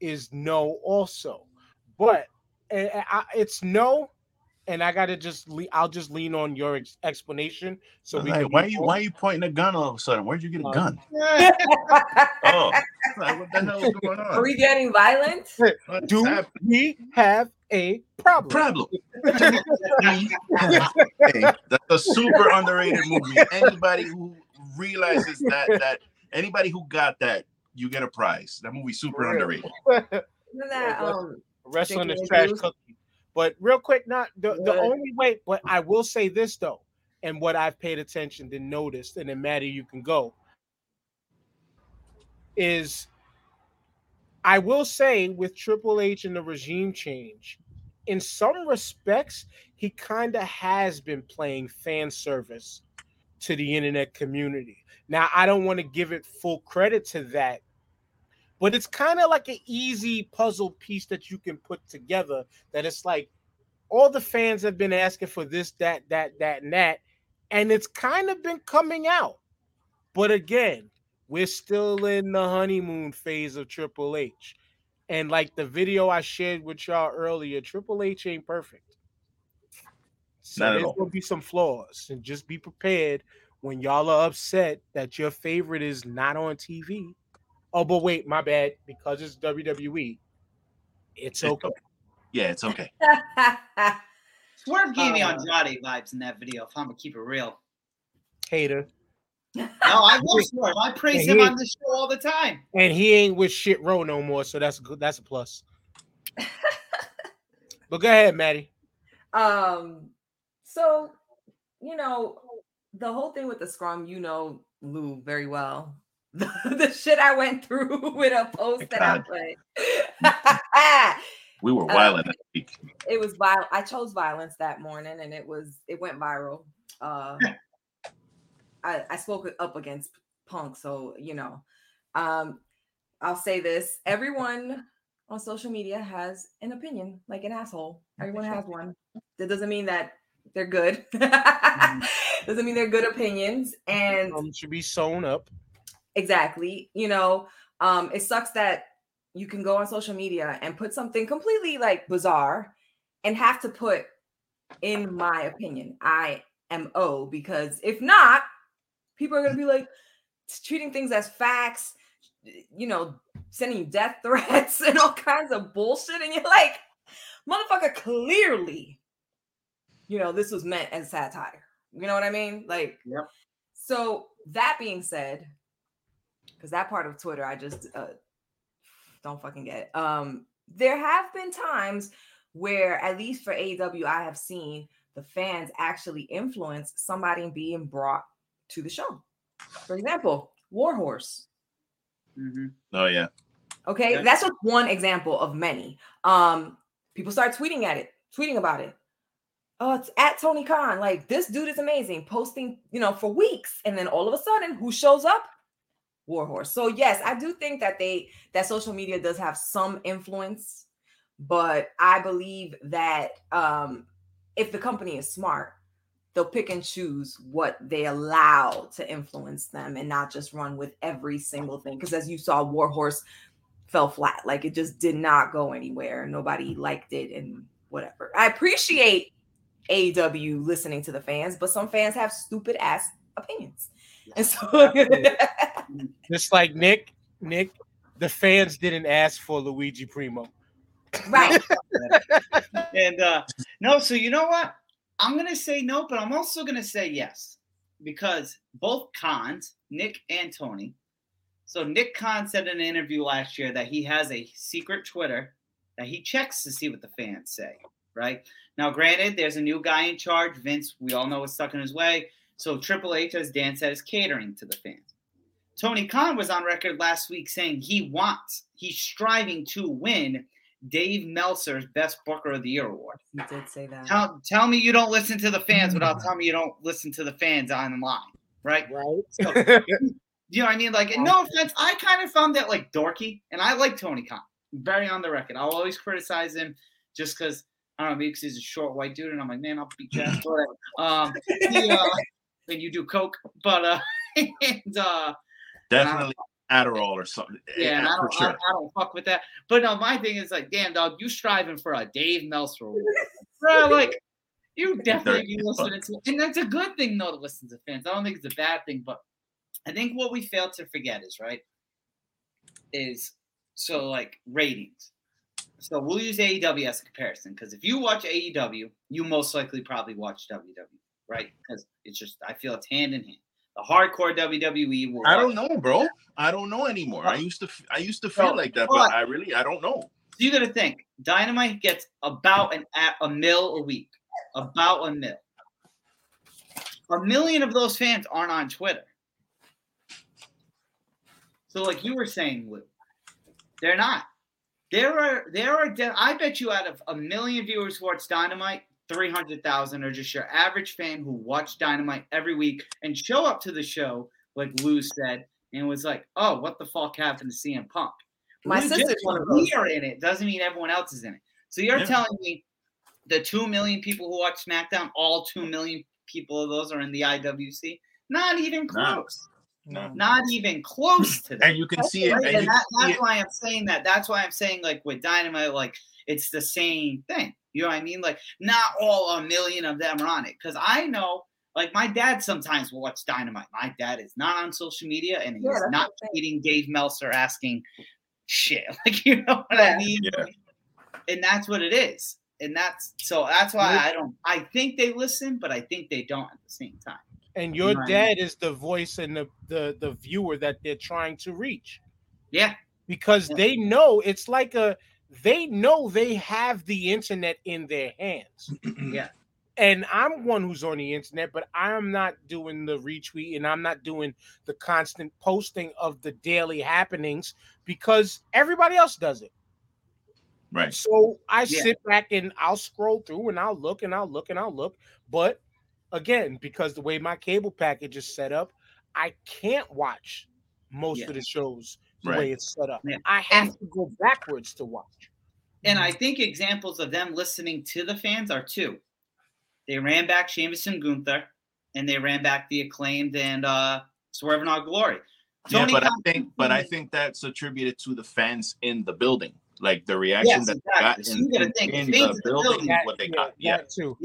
is no also. But eh, eh, I, it's no, and I gotta just le- I'll just lean on your ex- explanation. So we like, can why are you on. why you pointing a gun all of a sudden? Where'd you get a Uh, gun? yeah, <laughs> Oh, like, what the hell is going Are we getting violent? <laughs> What's Do happening? we have a problem? problem. <laughs> That's a super underrated movie. Anybody who realizes that that anybody who got that, you get a prize. That movie's super underrated. Isn't that um Wrestling is Drinking trash cookie. But real quick, not the, the only way, but I will say this though, and what I've paid attention to noticed, and then Maddie, you can go, is I will say with Triple H and the regime change, in some respects, he kind of has been playing fan service to the internet community. Now, I don't want to give it full credit to that, but it's kind of like an easy puzzle piece that you can put together that it's like all the fans have been asking for this, that, that, that, and that, and it's kind of been coming out. But again, we're still in the honeymoon phase of Triple H. And like the video I shared with y'all earlier, Triple H ain't perfect. So Not at there's all. gonna be some flaws, and just be prepared when y'all are upset that your favorite is not on TV. Oh, but wait, my bad, because it's WWE, it's It's okay. Yeah, it's okay. <laughs> Swerve gave me Uh, Andrade vibes in that video. If I'm gonna keep it real. Hater. No, I love <laughs> Swerve. I praise him on the show all the time. And he ain't with shit row no more, so that's good. That's a plus. <laughs> but go ahead, Maddie. um so you know the whole thing with the scrum you know lou very well the, <laughs> the shit i went through <laughs> with a post that i put. <laughs> We were wild that week. it was violent i chose violence that morning and it was it went viral. Uh i i spoke up against punk so you know. Um i'll say this everyone on social media has an opinion like an asshole. Everyone has one. That doesn't mean that they're good. Doesn't mean they're good opinions and Um, should be sewn up. Exactly you know um it sucks that you can go on social media and put something completely like bizarre and have to put in my opinion i am o because if not people are going to be like treating things as facts you know sending you death <laughs> threats and all kinds of bullshit and you're like Motherfucker, clearly, you know, this was meant as satire. You know what I mean? Like, Yep. So that being said, because that part of Twitter, I just uh, don't fucking get. Um, there have been times where, at least for AEW, I have seen the fans actually influence somebody being brought to the show. For example, Warhorse. Mhm. Oh yeah. Okay, Yeah. that's just one example of many. Um, people start tweeting at it, tweeting about it. Oh, it's at Tony Khan. Like this dude is amazing, posting, you know, for weeks, and then all of a sudden, who shows up? Warhorse. So yes, I do think that they that social media does have some influence, but I believe that um, if the company is smart, they'll pick and choose what they allow to influence them, and not just run with every single thing. Because as you saw, Warhorse fell flat. Like it just did not go anywhere. Nobody liked it and whatever. I appreciate aw listening to the fans, but some fans have stupid ass opinions. And so <laughs> Just like Nick, Nick, the fans didn't ask for Luigi Primo. right. <laughs> And uh no, so you know what? I'm gonna say no, but I'm also gonna say yes because both Khans, Nick and Tony. So Nick Khan said in an interview last year that he has a secret Twitter that he checks to see what the fans say. Right now, granted, there's a new guy in charge. Vince, we all know is stuck in his way. So Triple H, as Dan said, is catering to the fans. Tony Khan was on record last week saying he wants, he's striving to win Dave Meltzer's Best Booker of the Year award. He did say that. Tell, tell me you don't listen to the fans <laughs> without telling me you don't listen to the fans online, right? Right. So, <laughs> you know what I mean? Like, no offense, I kind of found that like dorky, and I like Tony Khan. Very on the record. I'll always criticize him just because I don't know, maybe because he's a short white dude, and I'm like, man, I'll beat your <laughs> ass. Um, he, uh, and you do coke, but uh, and uh, Definitely Adderall or something. Eh, yeah, and eh, I for don't, sure. I, I don't fuck with that. But no, my thing is like, damn dog, you striving for a Dave Meltzer award, <laughs> bro? Like, you definitely be <laughs> listening to, and that's a good thing though to listen to fans. I don't think it's a bad thing, but I think what we fail to forget is right is so like ratings. So we'll use AEW as a comparison because if you watch AEW, you most likely probably watch WWE, right? Because it's just I feel it's hand in hand. The hardcore WWE will. I don't know, bro. I don't know anymore. I used to. I used to feel like that, but- but I really. I don't know. So you got to think Dynamite gets about an a, a mil a week, about a mil. A million of those fans aren't on Twitter. So, like you were saying, Lou, they're not. There are there are. I bet you out of a million viewers who watch Dynamite, three hundred thousand or just your average fan who watch Dynamite every week and show up to the show, like Lou said, and was like, "Oh, what the fuck happened to CM Punk?" My We sister's one of those. We are in it. Doesn't mean everyone else is in it. So you're Yeah. telling me the two million people who watch SmackDown, all two million people of those are in the IWC? Not even close. No. Not even close to that. And you can see it. Right? And And that, can see that's it. why I'm saying that. That's why I'm saying like with Dynamite, like it's the same thing. You know what I mean? Like not all a million of them are on it. Because I know, like my dad sometimes will watch Dynamite. My dad is not on social media and he's Yeah, not what I'm tweeting Dave Meltzer asking shit. <laughs> Like you know what I mean? Yeah. And that's what it is. And that's so that's why I don't I think they listen, but I think they don't at the same time. And your Right. dad is the voice and the, the the viewer that they're trying to reach Yeah. because Yeah. they know it's like a they know they have the internet in their hands. <clears throat> Yeah. And I'm one who's on the internet, but I'm not doing the retweet and I'm not doing the constant posting of the daily happenings because everybody else does it. Right. So I Yeah. sit back and I'll scroll through and I'll look and I'll look and I'll look. But again, because the way my cable package is set up, I can't watch most Yeah. of the shows the Right. way it's set up. Yeah. I have to go backwards to watch. And I think examples of them listening to the fans are two. They ran back Sheamus and Gunther, and they ran back the acclaimed and uh Swerve and Our Glory. Yeah, Tony but I think, but I think that's attributed to the fans in the building, like the reaction Yes, that they got So in, you in- think, in the the building, building- That- what they yeah, got. Yeah, that too.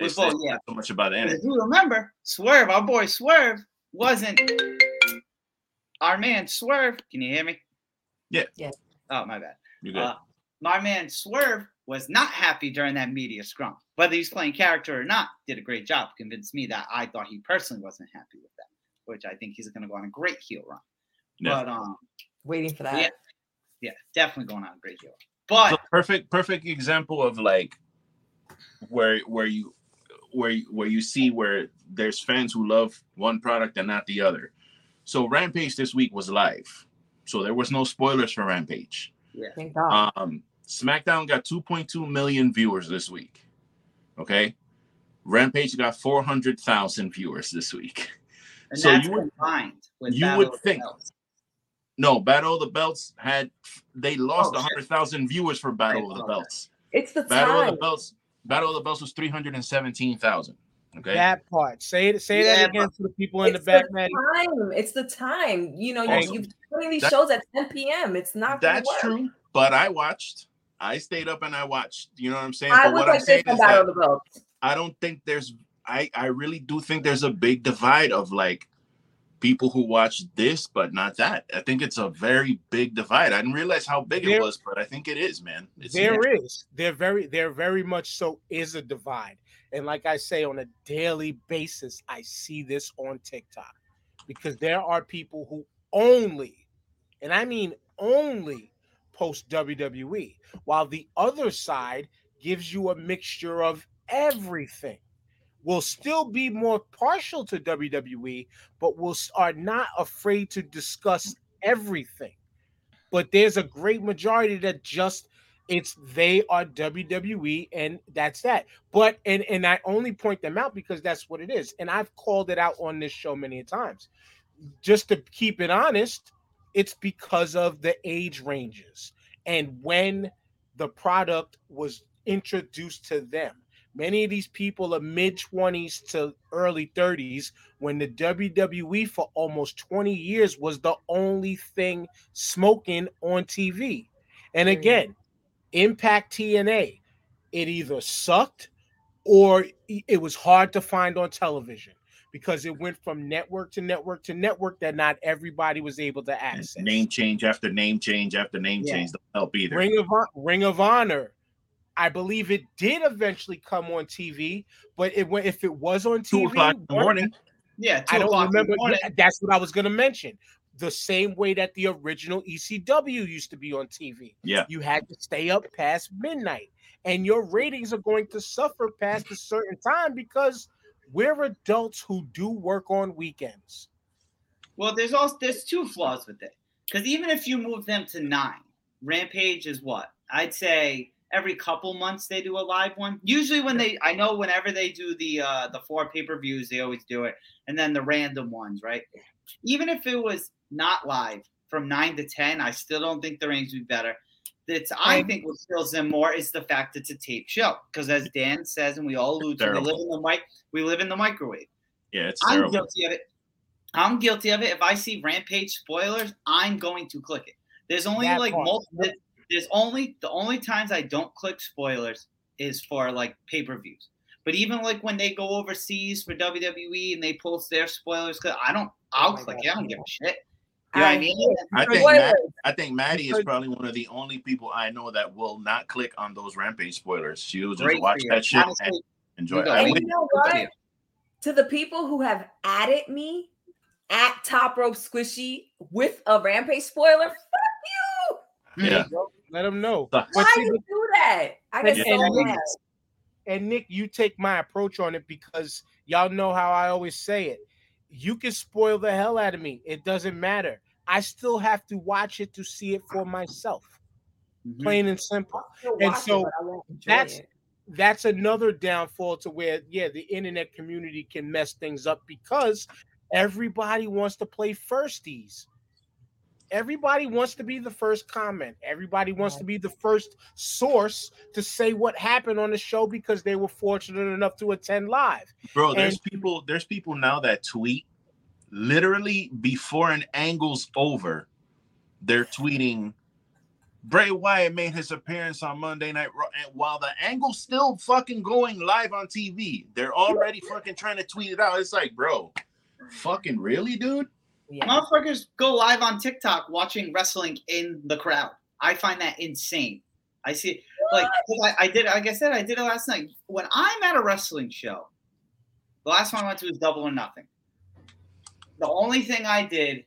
it's, Well, it's yeah. so much about it. But energy. if you remember, Swerve, our boy Swerve, wasn't our man Swerve. Can you hear me? Yeah. Yeah. Oh my bad. You good? Uh, my man Swerve was not happy during that media scrum. Whether he's playing character or not, did a great job. Convinced me that I thought he personally wasn't happy with that, which I think he's going to go on a great heel run. Yeah. But um, Waiting for that. yeah, yeah, definitely going on a great heel. run. But So perfect perfect example of like where where you where you- where you see where there's fans who love one product and not the other. So Rampage this week was live, so there was no spoilers for Rampage. Yeah, thank God. Um, SmackDown got 2.2 million viewers this week. Okay, Rampage got 400,000 viewers this week. And so you would, you would think. No, Battle of the Belts had they lost oh, 100,000 viewers for Battle of the Belts. It's the Battle time. of the Belts. Battle of the Belts was 317,000. Okay. That part. Say it. Say Yeah, that again to the people in the back, the Maddie. time. It's the time. You know, Also, you, you're putting these that- shows at 10 p.m. It's not. gonna That's work. true. But I watched. I stayed up and I watched. You know what I'm saying? I but look what I'm saying is that of the Belts. I don't think there's. I I really do think there's a big divide of like people who watch this but not that. I think it's a very big divide. I didn't realize how big There- it was, but I think it is, man. It's There is. There very there very much so is a divide. And like I say on a daily basis, I see this on TikTok because there are people who only, and I mean only, post WWE, while the other side gives you a mixture of everything. Will still be more partial to WWE, but will are not afraid to discuss everything. But there's a great majority that just it's they are WWE and that's that. But and and I only point them out because that's what it is. And I've called it out on this show many times. Just to keep it honest, it's because of the age ranges and when the product was introduced to them. Many of these people are mid 20s to early 30s when the WWE for almost 20 years was the only thing smoking on TV. And again, Impact TNA, it either sucked or it was hard to find on television because it went from network to network to network that not everybody was able to access. name change after name change after name Yeah. change don't help either. Ring of Hon- Ring of Honor. I believe it did eventually come on TV, but it went if it was on Two TV. o'clock in the morning. Yeah, two I don't o'clock in the remember. morning. that's what I was going to mention. The same way that the original ECW used to be on TV. Yeah. You had to stay up past midnight, and your ratings are going to suffer past a certain time because we're adults who do work on weekends. Well, there's also there's two flaws with it. Because even if you move them to nine, Rampage is what? I'd say every couple months they do a live one. Usually when they I know whenever they do the uh the four pay-per-views, they always do it. And then the random ones, right? Even if it was not live from nine to ten, I still don't think the ratings would be better. It's I think what kills them more is the fact it's a tape show. Because as Dan says, and we all allude to, we live in the mic, we live in the microwave. Yeah, it's I'm terrible. guilty of it. I'm guilty of it. If I see Rampage spoilers, I'm going to click it. There's only That like part. multiple. There's only the only times I don't click spoilers is for like pay per views. But even like when they go overseas for WWE and they post their spoilers, because I don't. Oh I'll Oh click God. it. I don't give a shit. You know what I mean? I think Matt, I think Maddie is probably one of the only people I know that will not click on those Rampage spoilers. She will just Great watch that shit and enjoy. it. And you know what? To the people who have added me at Top Rope Squishy with a Rampage spoiler, fuck you. yeah, Let them know. Sucks. But Why see, you do that? I get And- so mad. And Nick, you take my approach on it because y'all know how I always say it. You can spoil the hell out of me. It doesn't matter. I still have to watch it to see it for myself. Mhm. Plain and simple. And watch it, so but I won't enjoy that's- it. That's another downfall to where, yeah, the internet community can mess things up because everybody wants to play firsties. Everybody wants to be the first comment. Everybody wants to be the first source to say what happened on the show because they were fortunate enough to attend live. bro. There's people. There's people now that tweet literally before an angle's over. They're tweeting. Bray Wyatt made his appearance on Monday Night Raw, and while the angle's still fucking going live on TV, they're already fucking trying to tweet it out. It's like, bro, fucking really, dude? Yeah. Motherfuckers go live on TikTok watching wrestling in the crowd. I find that insane. I see. like, I, I did like I said I did it last night. When I'm at a wrestling show, the last one I went to was Double or Nothing. The only thing I did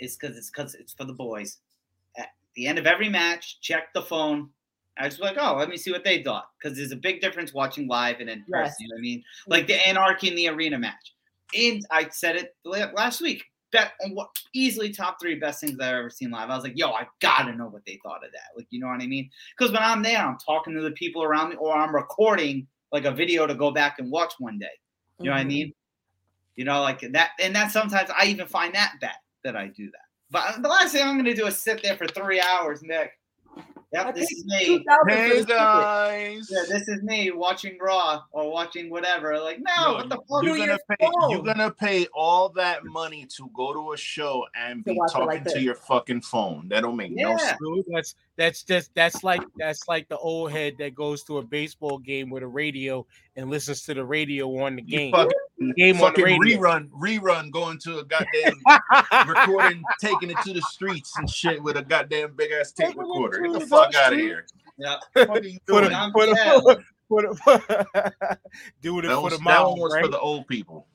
is because it's because it's for the boys. At the end of every match, check the phone. I was like, oh, let me see what they thought. Because there's a big difference watching live and in person. Yes. You know what I mean? Like the Anarchy in the Arena match. And I said it last week. Bet on what easily top three best things I've ever seen live. I was like, yo, I gotta know what they thought of that. Like, you know what I mean? Because when I'm there, I'm talking to the people around me, or I'm recording like a video to go back and watch one day. You know what I Mhm. mean? You know, like that, and that sometimes I even find that bad that I do that. But the last thing I'm gonna do is sit there for three hours, Nick. I Yep, this is me. 2000 Hey the guys. Yeah, this is me watching Raw or watching whatever. Like, no, No, what the fuck? You're gonna pay. phone. You're gonna pay all that money to go to a show and To be talking like to your fucking phone. That don't make no sense. Dude, that's that's just that's like that's like the old head that goes to a baseball game with a radio and listens to the radio on the You game. fucking, Game on the fucking radio. rerun, rerun, going to a goddamn recording, <laughs> taking it to the streets and shit with a goddamn big ass tape Taking recorder. Get the the fuck out of here. Yeah. What are you Put doing? a, I'm put down. a, put a, <laughs> doing it That, for was, the that mob, one was right? for the old people.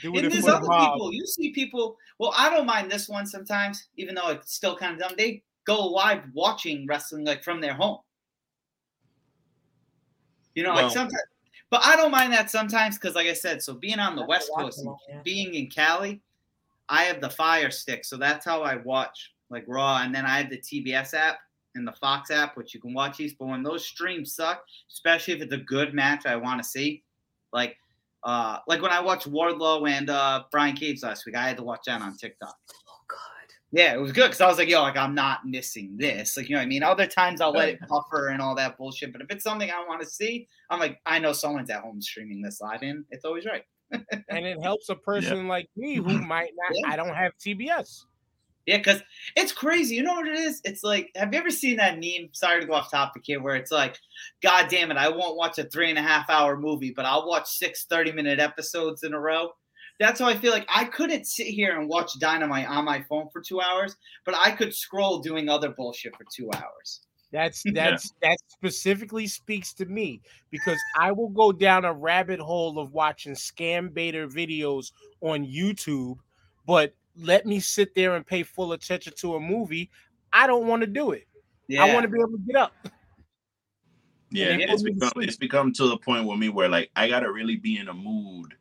Doing And it there's for the other mob. people. You see people. Well, I don't mind this one sometimes, even though it's still kind of dumb. They go live watching wrestling like from their home. You know, Well- like sometimes. But I don't mind that sometimes because, like I said, so being on the West Coast, yeah. being in Cali, I have the Fire Stick, so that's how I watch like Raw, and then I have the TBS app and the Fox app, which you can watch these. But when those streams suck, especially if it's a good match I want to see, like uh like when I watched Wardlow and uh Brian Cage last week, I had to watch that on TikTok. Yeah, it was good because I was like, yo, like I'm not missing this. Like, you know what I mean? Other times I'll let it buffer and all that bullshit. But if it's something I want to see, I'm like, I know someone's at home streaming this live in. It's always right. and it helps a <laughs> person like me who <clears throat> might not. Yeah. I don't have TBS. Yeah, because it's crazy. You know what it is? It's like, have you ever seen that meme? Sorry to go off topic here, where it's like, God damn it, I won't watch a three and a half hour movie, but I'll watch six 30 minute episodes in a row. That's how I feel like I couldn't sit here and watch Dynamite on my phone for two hours, but I could scroll doing other bullshit for two hours. That's Yeah. that's that specifically speaks to me because I will go down a rabbit hole of watching scam baiter videos on YouTube, but let me sit there and pay full attention to a movie. I don't want to do it. Yeah. I want to be able to get up. Yeah, Yeah. it's become it's become to the point with me where like I gotta really be in a mood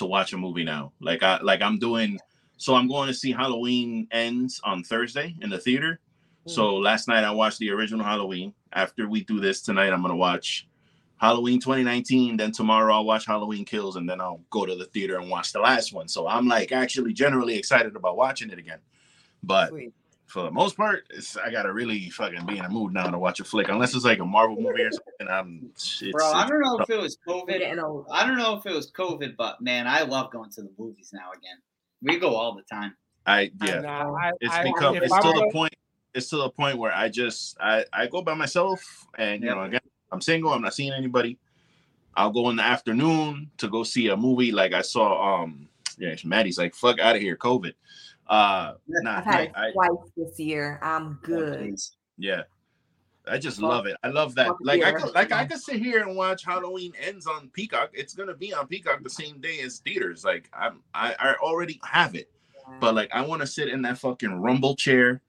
to watch a movie now. Like I like I'm doing so I'm going to see Halloween ends on Thursday in the theater. Hmm. So last night I watched the original Halloween. After we do this tonight, I'm gonna watch Halloween 2019. Then tomorrow I'll watch Halloween Kills, and then I'll go to the theater and watch the last one. So I'm like actually generally excited about watching it again. But Sweet. For the most part, it's, I gotta really fucking be in a mood now to watch a flick, unless it's like a Marvel movie or something. I'm shit. Bro, I don't know if it was COVID. getting old. I don't know if it was COVID, but man, I love going to the movies now again. We go all the time. I yeah, And, I- it's I- become if it's I to the point. It's to the point where I just I I go by myself, and you Yep. know again I'm single. I'm not seeing anybody. I'll go in the afternoon to go see a movie. Like I saw um yeah, it's Maddie's like fuck out of here, COVID. Uh, nah, I've had I, it I twice this year. I'm Oh, good. Yeah. I just Fuck- love it. I love that. Like I yeah. could like I could sit here and watch Halloween ends on Peacock. It's gonna be on Peacock the same day as theaters. Like I'm I, I already have it. But like I want to sit in that fucking rumble chair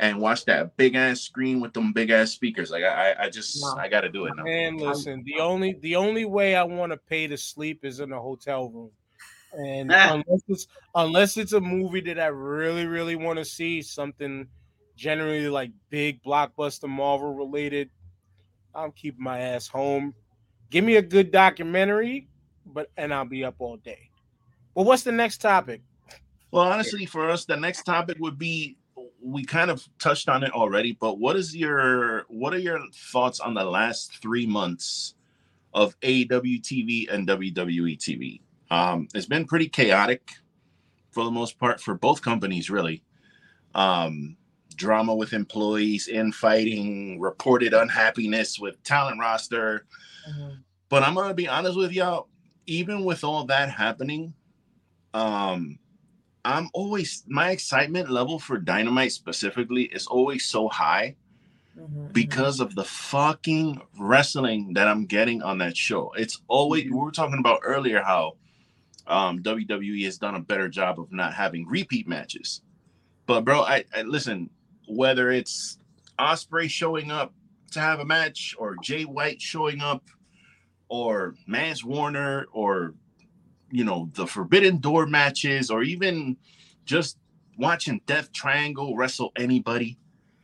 and watch that big ass screen with them big ass speakers. Like I I, I just No. I gotta do it now. Man, listen, the only the only way I want to pay to sleep is in a hotel room. And <laughs> Ah. unless it's unless it's a movie that I really, really want to see, something generally like big blockbuster Marvel related, I'm keeping my ass home. Give me a good documentary, but and I'll be up all day. Well, what's the next topic? Well, honestly, for us, the next topic would be we kind of touched on it already, but what is your what are your thoughts on the last three months of AEW TV and WWE TV? Um, it's been pretty chaotic for the most part for both companies, really. Um, drama with employees, infighting, reported unhappiness with talent roster. Mhm. But I'm gonna be honest with y'all, even with all that happening, um, I'm always my excitement level for Dynamite specifically is always so high Mhm, because of the fucking wrestling that I'm getting on that show. It's always we were talking about earlier how um, WWE has done a better job of not having repeat matches. But bro, I, I listen. Whether it's Ospreay showing up to have a match, or Jay White showing up, or Mance Warner, or you know the Forbidden Door matches, or even just watching Death Triangle wrestle anybody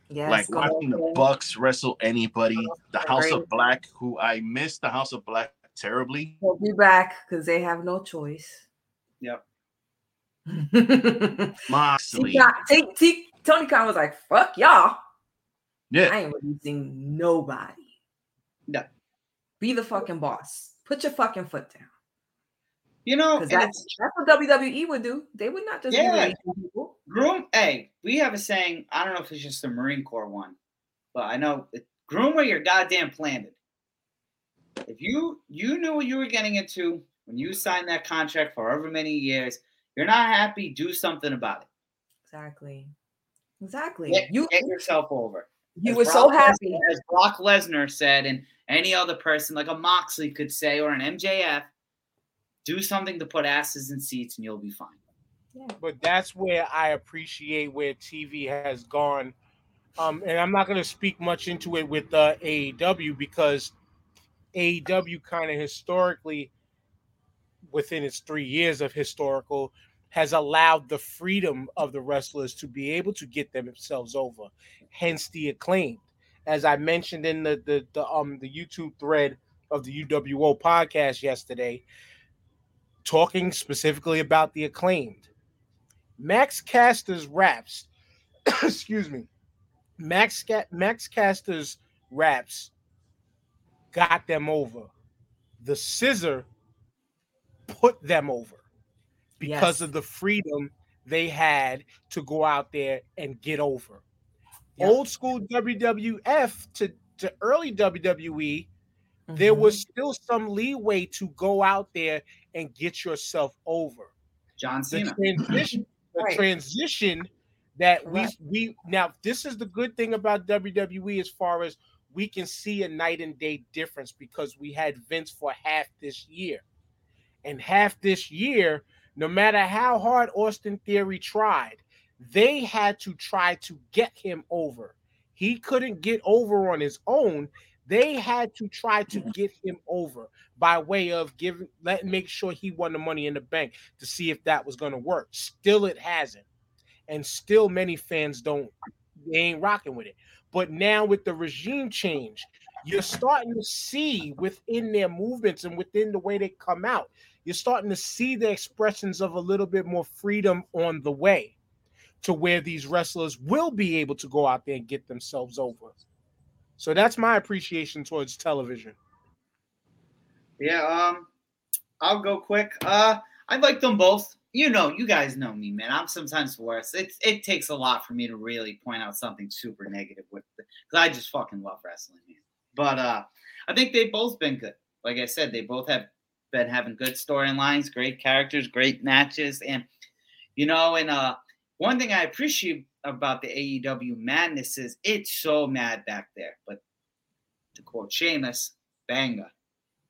Yes, like watching the. Bucks wrestle anybody. The House of Black, who I miss the House of Black terribly. We'll be back because they have no choice. Yep. <laughs> Moxley. T- T- T- Tony Khan was like, "Fuck y'all, Yeah, I ain't releasing nobody. No. Be the fucking boss. Put your fucking foot down. You know, Because that's that's what WWE would do. They would not just Yeah. releasing people. groom. Hey, we have a saying. I don't know if it's just the Marine Corps one, but I know it, groom where you're goddamn planted. If you you knew what you were getting into when you signed that contract for however many years, you're not happy. Do something about it. Exactly. Exactly. Get, you get yourself over. you As were so happy. Lesnar- as Brock Lesnar said, and any other person like a Moxley could say, or an MJF, do something to put asses in seats, and you'll be fine. but that's where I appreciate where TV has gone. Um, and I'm not going to speak much into it with uh, AEW because AEW kind of historically, within its three years of historical, has allowed the freedom of the wrestlers to be able to get themselves over. Hence the acclaimed. As I mentioned in the the, the um the YouTube thread of the UWO podcast yesterday, talking specifically about the acclaimed. Max Caster's raps, <coughs> excuse me, Max Max Caster's raps got them over. The scissor put them over because Yes. of the freedom they had to go out there and get over. Yep. Old school WWF to, to early WWE, there Mhm. was still some leeway to go out there and get yourself over John the transition <clears throat> the Right. transition that Correct. we we now this is the good thing about WWE as far as we can see a night and day difference because we had Vince for half this year. And half this year, no matter how hard Austin Theory tried, they had to try to get him over. He couldn't get over on his own. They had to try to get him over by way of giving let make sure he won the money in the bank to see if that was going to work. Still, it hasn't, and still many fans don't they ain't rocking with it. But now with the regime change, you're starting to see within their movements and within the way they come out, you're starting to see the expressions of a little bit more freedom on the way to where these wrestlers will be able to go out there and get themselves over. So that's my appreciation towards television. Yeah, um, I'll go quick. Uh, I like them both. You know, you guys know me, man. I'm sometimes worse. It's it takes a lot for me to really point out something super negative with because I just fucking love wrestling, man. But uh, I think they've both been good. Like I said, they both have been having good storylines, great characters, great matches, and you know, and uh, one thing I appreciate about the AEW madness is it's so mad back there. But to quote Sheamus, banger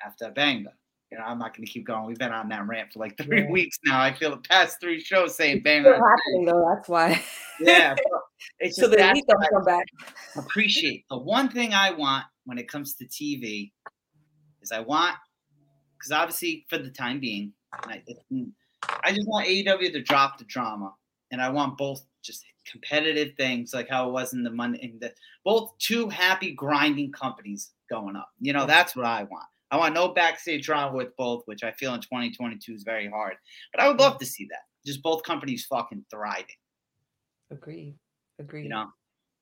after banger. You know, I'm not going to keep going. We've been on that rant for like three Yeah. weeks now. I feel the past three shows saying It's banger. still happening though. That's why. Yeah, <laughs> it's so just the that's elite don't come back. Appreciate. The one thing I want when it comes to TV is I want, because obviously for the time being, I, mm, I just want AEW to drop the drama, and I want both just competitive things like how it was in the Monday, in the both two happy grinding companies going up. You know, that's what I want. I want no backstage drama with both, which I feel in 2022 is very hard. But I would love to see that. Just both companies fucking thriving. Agreed. Agreed. You know,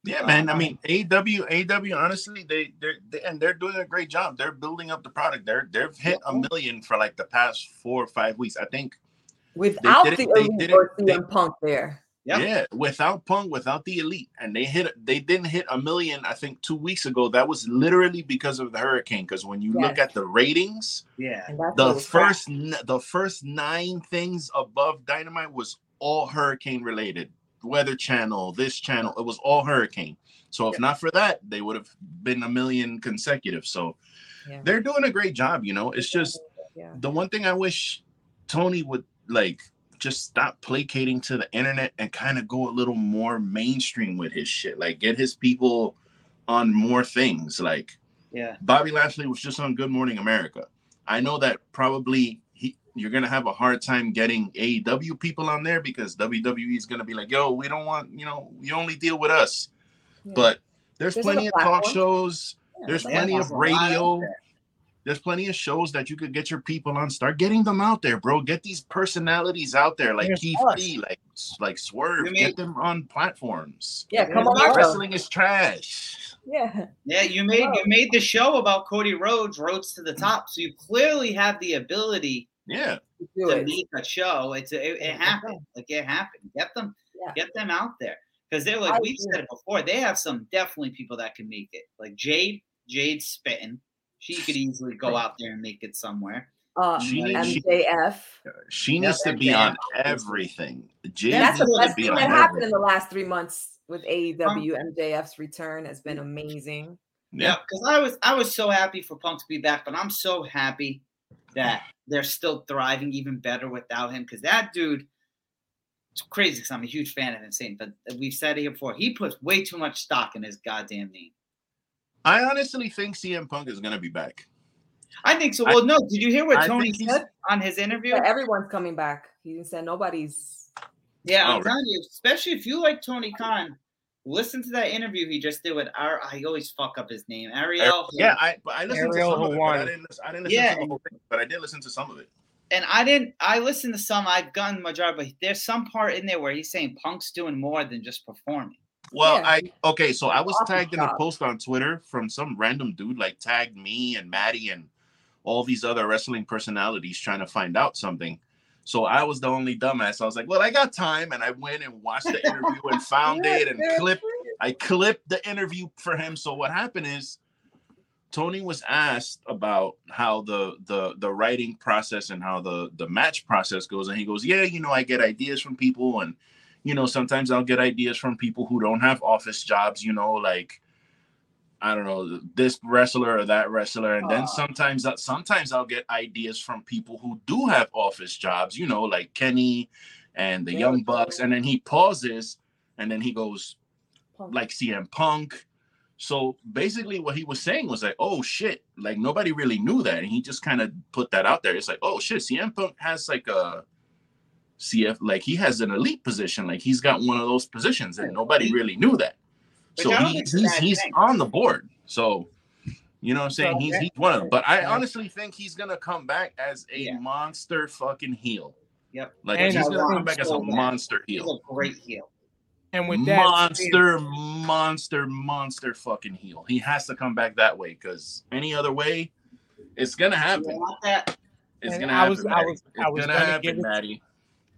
Yeah, uh, man. I mean, AW, AW. Honestly, they they're they, and they're doing a great job. They're building up the product. They're they've hit a million for like the past four or five weeks. I think. Without did the it- they elite did or it- they- CM Punk there. Yep. Yeah, without Punk, without the elite, and they hit. They didn't hit a million. I think two weeks ago. That was literally because of the hurricane. Because when you look at the ratings, yeah. The what was crap. first n- the first nine things above Dynamite was all hurricane related Weather Channel, this channel. It was all Hurricane. So if not for that, they would have been a million consecutive. So Yeah. they're doing a great job. You know, it's just Yeah. the one thing I wish Tony would like just stop placating to the internet and kind of go a little more mainstream with his shit. Like get his people on more things. Like Yeah. Bobby Lashley was just on Good Morning America. I know that probably he you're gonna have a hard time getting AEW people on there because WWE is gonna be like, yo, we don't want, you know, you only deal with us. Yeah. But there's, There's plenty of talk shows, Yeah, there's plenty of there's a lot out radio. There's plenty of shows that you could get your people on. Start getting them out there, bro. Get these personalities out there, like There's Keith us. Lee, like like Swerve. You Get mean- them on platforms. Yeah, come on. Wrestling is trash. Yeah. Yeah, you made you made the show about Cody Rhodes, Rhodes to the top. So you clearly have the ability Yeah, to it. make a show. It's it, it happened. Like it happened. Get them, Yeah. get them out there. Because they're like I we've agree. said it before. They have some definitely people that can make it. Like Jade, Jade spitting. She could easily go out there and make it somewhere. Uh, She needs- MJF. she needs to be yeah. on everything. Jade That's the needs best thing that happened everything. in the last three months with AEW. MJF's return has been amazing. Yeah, because I was I was so happy for Punk to be back, but I'm so happy that they're still thriving even better without him. Because that dude, it's crazy. Because I'm a huge fan of him, saying, but we've said it here before. He puts way too much stock in his goddamn name. I honestly think CM Punk is gonna be back. I think so. I- Well, no. Did you hear what I Tony said on his interview? But everyone's coming back. He said nobody's. Yeah, I'm Oh, telling you, especially if you like Tony Khan, listen to that interview he just did with Ar- I always fuck up his name, Ariel. Yeah, I but I listened Ariel to some of it, I didn't I didn't listen Yeah. to the whole thing, but I did listen to some of it. and I didn't. I listened to some. I've gotten majority, but there's some part in there where he's saying Punk's doing more than just performing. Well, Yeah. I okay, so I was tagged in a post on Twitter from some random dude, like tagged me and Maddie and all these other wrestling personalities trying to find out something. So I was the only dumbass. I was like, "Well, I got time," and I went and watched the interview and <laughs> found it and clipped. I clipped the interview for him. So what happened is, Tony was asked about how the the the writing process and how the the match process goes, and he goes, "Yeah, you know, I get ideas from people and." You know, sometimes I'll get ideas from people who don't have office jobs, you know, like I don't know, this wrestler or that wrestler. And then sometimes uh, sometimes I'll get ideas from people who do have office jobs, you know, like Kenny and the Yeah. Young Bucks. And then he pauses and then he goes Punk. like CM Punk. So basically what he was saying was like, oh shit, like nobody really knew that. And he just kind of put that out there. It's like, oh shit, CM Punk has like a CF, like he has an elite position, like he's got one of those positions, and nobody really knew that. Which So he, think it's a he's he's thing. on the board. So you know what I'm saying? So, he's yeah. he's one of them. But I honestly think he's gonna come back as a Yeah. monster fucking heel. Yep. Like And he's gonna come back as a so bad. monster He's heel. a great heel. And with that, monster, monster, monster fucking heel. He has to come back that way because any other way, it's gonna happen. It's And gonna I happen. was- I was- it's I was gonna gonna happen, Maddie.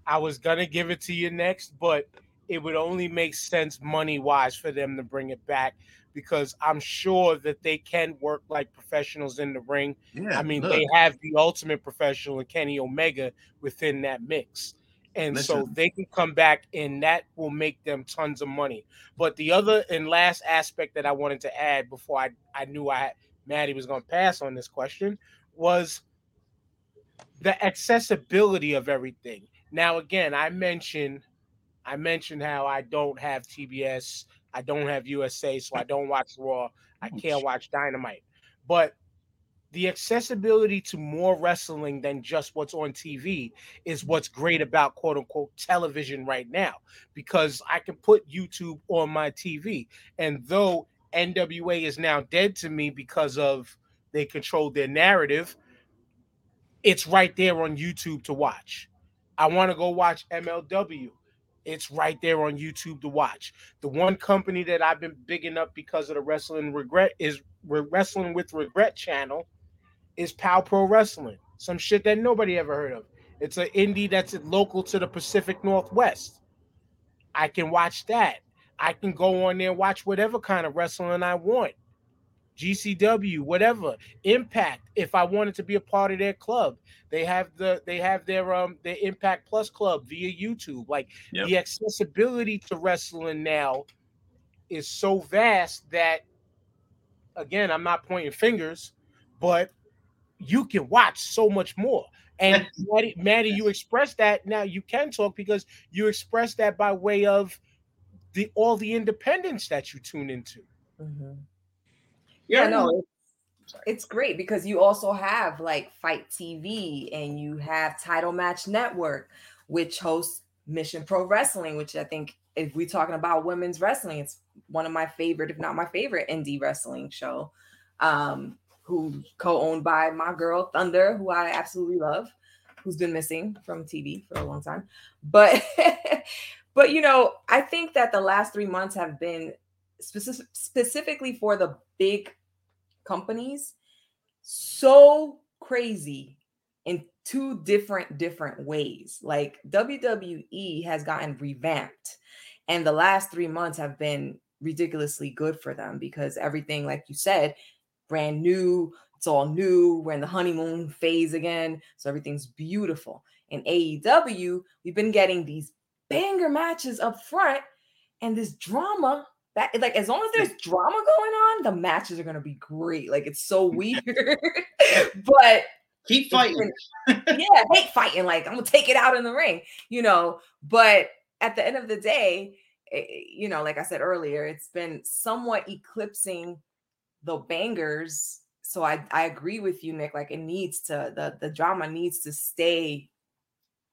I was gonna give it to you next, but it would only make sense money wise for them to bring it back because I'm sure that they can work like professionals in the ring. Yeah, I mean, look, they have the ultimate professional in Kenny Omega within that mix. And so they can come back and that will make them tons of money. But the other and last aspect that I wanted to add before I, I knew I Maddie was going to pass on this question was the accessibility of everything. Now, again, I mentioned I mentioned how I don't have TBS, I don't have USA, so I don't watch Raw, I can't watch Dynamite. But the accessibility to more wrestling than just what's on TV is what's great about quote unquote television right now because I can put YouTube on my TV. And though NWA is now dead to me because of they control their narrative, it's right there on YouTube to watch. I want to go watch MLW. It's right there on YouTube to watch. The one company that I've been bigging up because of the Wrestling Regret is Re- Wrestling with Regret channel is Pow Pro Wrestling. Some shit that nobody ever heard of. It's an indie that's local to the Pacific Northwest. I can watch that. I can go on there and watch whatever kind of wrestling I want. GCW, whatever, Impact. If I wanted to be a part of their club, they have the they have their um their Impact Plus club via YouTube. Like Yep. the accessibility to wrestling now is so vast that again, I'm not pointing fingers, but you can watch so much more. And <laughs> Maddie, Maddie, you express that now. You can talk because you express that by way of the all the independence that you tune into. Mhm. You're Yeah, no, it's, it's great because you also have like FITE TV and you have Title Match Network, which hosts Mission Pro Wrestling, which I think if we're talking about women's wrestling, it's one of my favorite, if not my favorite, indie wrestling show. Um, who co-owned by my girl Thunder, who I absolutely love, who's been missing from TV for a long time. But <laughs> but you know, I think that the last three months have been specific, specifically for the big companies so crazy in two different different ways. Like WWE has gotten revamped and the last 3 months have been ridiculously good for them because everything like you said brand new it's all new we're in the honeymoon phase again so everything's beautiful. In AEW we've been getting these banger matches up front and this drama that like as long as there's drama going on, the matches are gonna be great. Like it's so <laughs> weird, <laughs> but keep fighting. <laughs> yeah, hate fighting. Like I'm gonna take it out in the ring, you know. But at the end of the day, eh, you know, like I said earlier, it's been somewhat eclipsing the bangers. So I I agree with you, Nick. Like it needs to the the drama needs to stay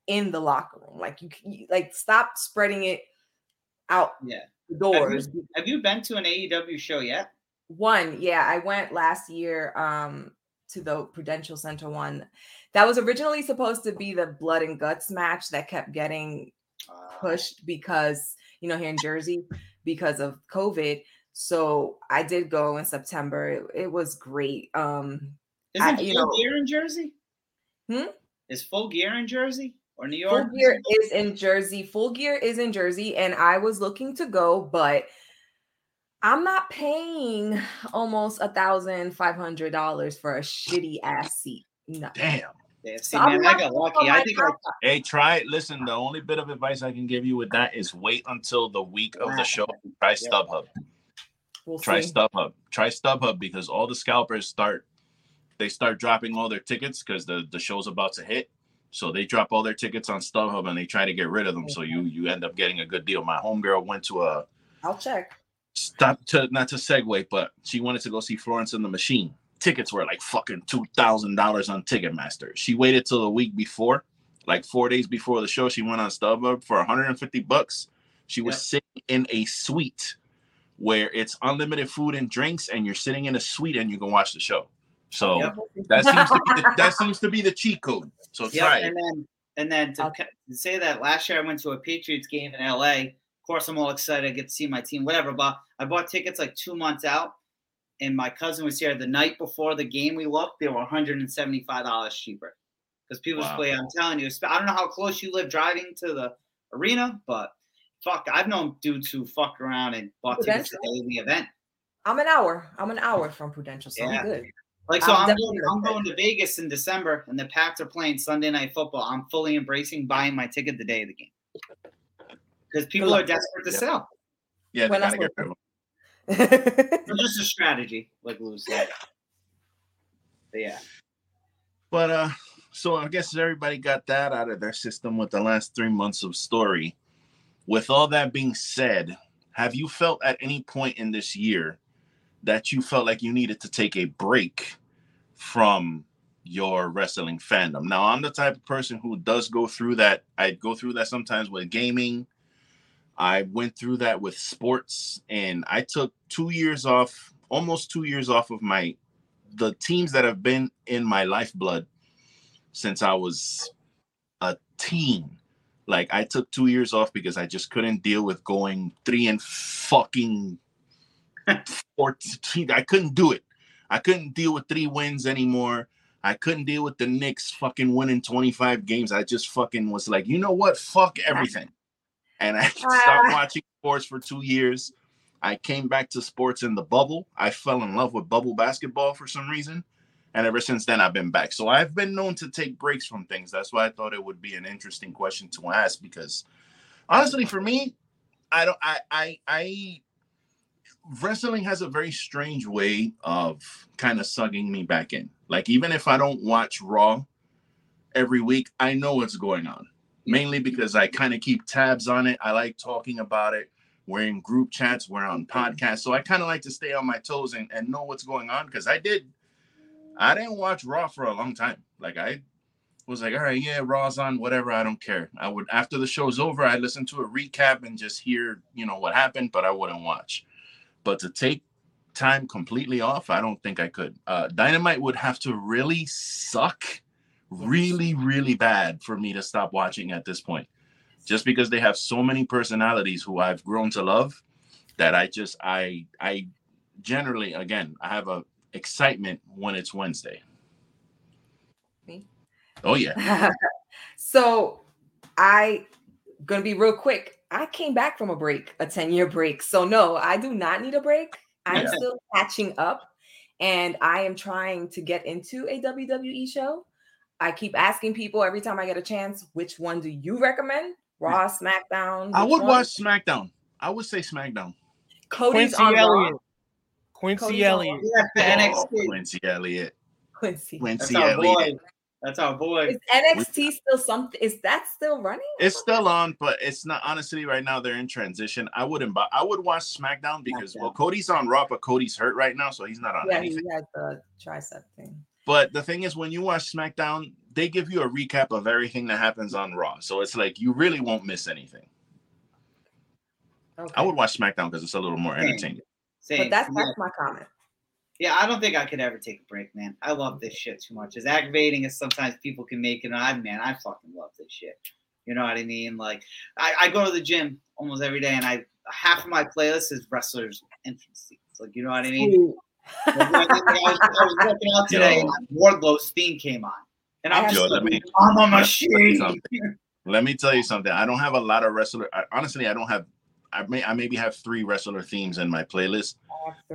in the locker room. Like you, you like stop spreading it out Yeah. The doors. Have you been to an AEW show yet? One, yeah, I went last year um to the Prudential Center one. That was originally supposed to be the blood and guts match that kept getting Uh, pushed because you know here in Jersey because of COVID. So I did go in September. It, it was great. Um Isn't I- you full know- gear in Jersey? Hmm? Is full gear in Jersey or New Full Gear is in Jersey. Full Gear is in Jersey, and I was looking to go, but I'm not paying almost a thousand five hundred dollars for a shitty ass seat. No. Damn. Yeah, see, So I'm man, I got lucky. I think like, Hey, try it. Listen, the only bit of advice I can give you with that is wait until the week of the show. Try StubHub. we'll Try see. StubHub. Try StubHub because all the scalpers start they start dropping all their tickets because the, the show's about to hit. So they drop all their tickets on StubHub and they try to get rid of them. So you you end up getting a good deal. My homegirl went to a I'll check. stop to not to segue, but she wanted to go see Florence and the Machine. Tickets were like fucking two thousand dollars on Ticketmaster. She waited till the week before, like four days before the show. She went on StubHub for 150 bucks. She was Yep. sitting in a suite where it's unlimited food and drinks, and you're sitting in a suite and you can watch the show. So Yep. that seems to be the, that <laughs> seems to be the cheat code. So Yep, try it. and then and then to, Okay. say that last year I went to a Patriots game in LA. Of course, I'm all excited. I get to see my team, whatever. But I bought tickets like two months out, and my cousin was here the night before the game. We looked; they were 175 dollars cheaper because people Wow. play. I'm telling you, I don't know how close you live driving to the arena, but fuck, I've known dudes who fucked around and bought tickets to day the event. I'm an hour. I'm an hour from Prudential, so Yeah. I'm good. Like so, I'm I'm, going, I'm gonna Vegas in December, and the Pats are playing Sunday night football. I'm fully embracing buying my ticket the day of the game because people are desperate to Yeah. sell. Yeah, they When I gotta get rid of 'em. It's just a strategy, like Lou said. But yeah, But uh, so I guess everybody got that out of their system with the last three months of story. With all that being said, have you felt at any point in this year that you felt like you needed to take a break from your wrestling fandom? Now, I'm the type of person who does go through that. I go through that sometimes with gaming. I went through that with sports, and I took two years off, almost two years off of my the teams that have been in my lifeblood since I was a teen. Like I took two years off because I just couldn't deal with going three and fucking <laughs> fourteen. I couldn't do it. I couldn't deal with three wins anymore. I couldn't deal with the Knicks fucking winning 25 games. I just fucking was like, you know what? Fuck everything. And I <laughs> stopped watching sports for two years. I came back to sports in the bubble. I fell in love with bubble basketball for some reason. And ever since then, I've been back. So I've been known to take breaks from things. That's why I thought it would be an interesting question to ask because honestly, for me, I don't, I, I, I, wrestling has a very strange way of kind of sucking me back in. Like, even if I don't watch Raw every week, I know what's going on mainly because I kind of keep tabs on it. I like talking about it. We're in group chats, we're on podcasts. So I kind of like to stay on my toes and, and know what's going on because I did, I didn't watch Raw for a long time. Like I was like, all right, yeah, Raw's on, whatever, I don't care. I would, after the show's over, I listen to a recap and just hear, you know, what happened, but I wouldn't watch. But to take time completely off, I don't think I could. Uh, Dynamite would have to really suck really, really bad for me to stop watching at this point. Just because they have so many personalities who I've grown to love that I just I I generally again I have a excitement when it's Wednesday. Me? Oh yeah. <laughs> so I gonna be real quick. I came back from a break, a 10-year break. So no, I do not need a break. I'm Yeah. still catching up and I am trying to get into a WWE show. I keep asking people every time I get a chance, which one do you recommend? Raw, SmackDown? I would one? watch SmackDown. I would say SmackDown. Cody's Quincy on Raw. Elliott. Quincy Cody's on Elliott. Yeah, for Oh, Quincy Elliott. Quincy. That's Quincy. Elliott. That's our boy. Is NXT still something? Is that still running? It's still on, but it's not honestly right now. They're in transition. I wouldn't. buy I would watch SmackDown because well, Cody's on Raw, but Cody's hurt right now, so he's not on Yeah, anything. he has the tricep thing. But the thing is, when you watch SmackDown, they give you a recap of everything that happens on Raw. So it's like you really won't miss anything. Okay. I would watch SmackDown because it's a little more Same. entertaining. Same. but that's that's my comment. Yeah, I don't think I could ever take a break, man. I love this shit too much. As aggravating as sometimes people can make it, I man, I fucking love this shit. You know what I mean? Like, I, I go to the gym almost every day, and I half of my playlist is wrestlers' entrance scenes. Like, you know what I mean? Like, I, was, I was working out today, Yo. and Wardlow's theme came on, and I'm I just Yo, like, let me I'm a let me tell you machine. something. Let me tell you something. I don't have a lot of wrestler. I, honestly, I don't have. I may. I maybe have three wrestler themes in my playlist.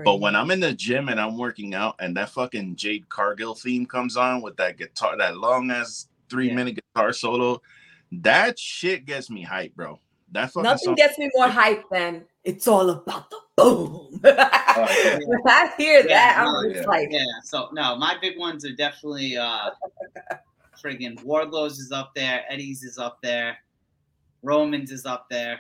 But when I'm in the gym and I'm working out, and that fucking Jade Cargill theme comes on with that guitar, that long ass three Yeah. minute guitar solo, that shit gets me hype, bro. That fucking Nothing song. gets me more hype than it's all about the boom. yeah. <laughs> when I hear that, Yeah, I'm no, just yeah. like, Yeah, so no, my big ones are definitely uh <laughs> friggin' Wardlow's is up there, Eddie's is up there, Roman's is up there.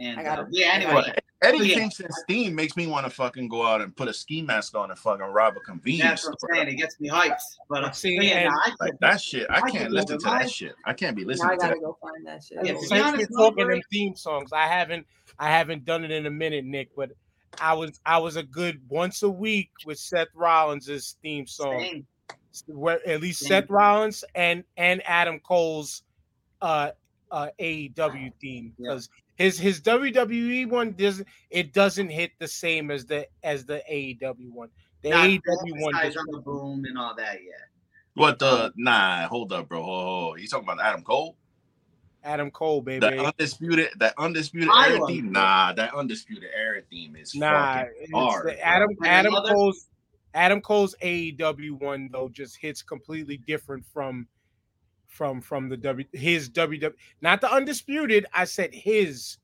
And I gotta- uh, yeah, anyway, gotta- Eddie Yeah. Kingston's theme makes me want to fucking go out and put a ski mask on and fucking rob a convenience that's what store. I'm saying. It gets me hyped. But uh, See, but yeah, I Like could- that shit, I I can't listen to that to shit. I can't be now listening to I gotta that. go find that shit. Yeah, to be Since honest, we're talking them theme songs, I haven't I haven't done it in a minute, Nick, but I was I was a good once a week with Seth Rollins' theme song. Same. Where at least Same. Seth Rollins and and Adam Cole's uh uh AEW theme Yeah. Because his his WWE one doesn't it doesn't hit the same as the as the AEW one. The Not AEW one emphasize just, on the boom and all that. Yeah. What the? Um, nah, hold up, bro. Hold, hold. You talking about Adam Cole? Adam Cole, baby. The undisputed, that undisputed era theme. Nah, that undisputed era theme is Nah, fucking hard. the. Adam And Adam Cole's Adam Cole's AEW one though just hits completely different from from from the W his WWE not the undisputed. I said his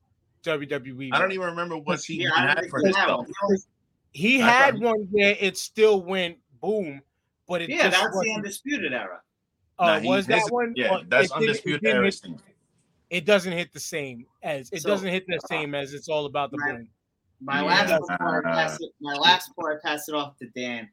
WWE. I don't even remember what he Yeah, I had for think his that belt. one. he had one where it still went boom, but it Yeah, just that's the wasn't- undisputed era. uh, Nah, was that his- one? Yeah, Or that's it didn't- it undisputed era hit- theme. It doesn't hit the same as it So- doesn't hit the same as it's all about the Right. boom. My Yeah. last before I pass it, my last before I pass it off to Dan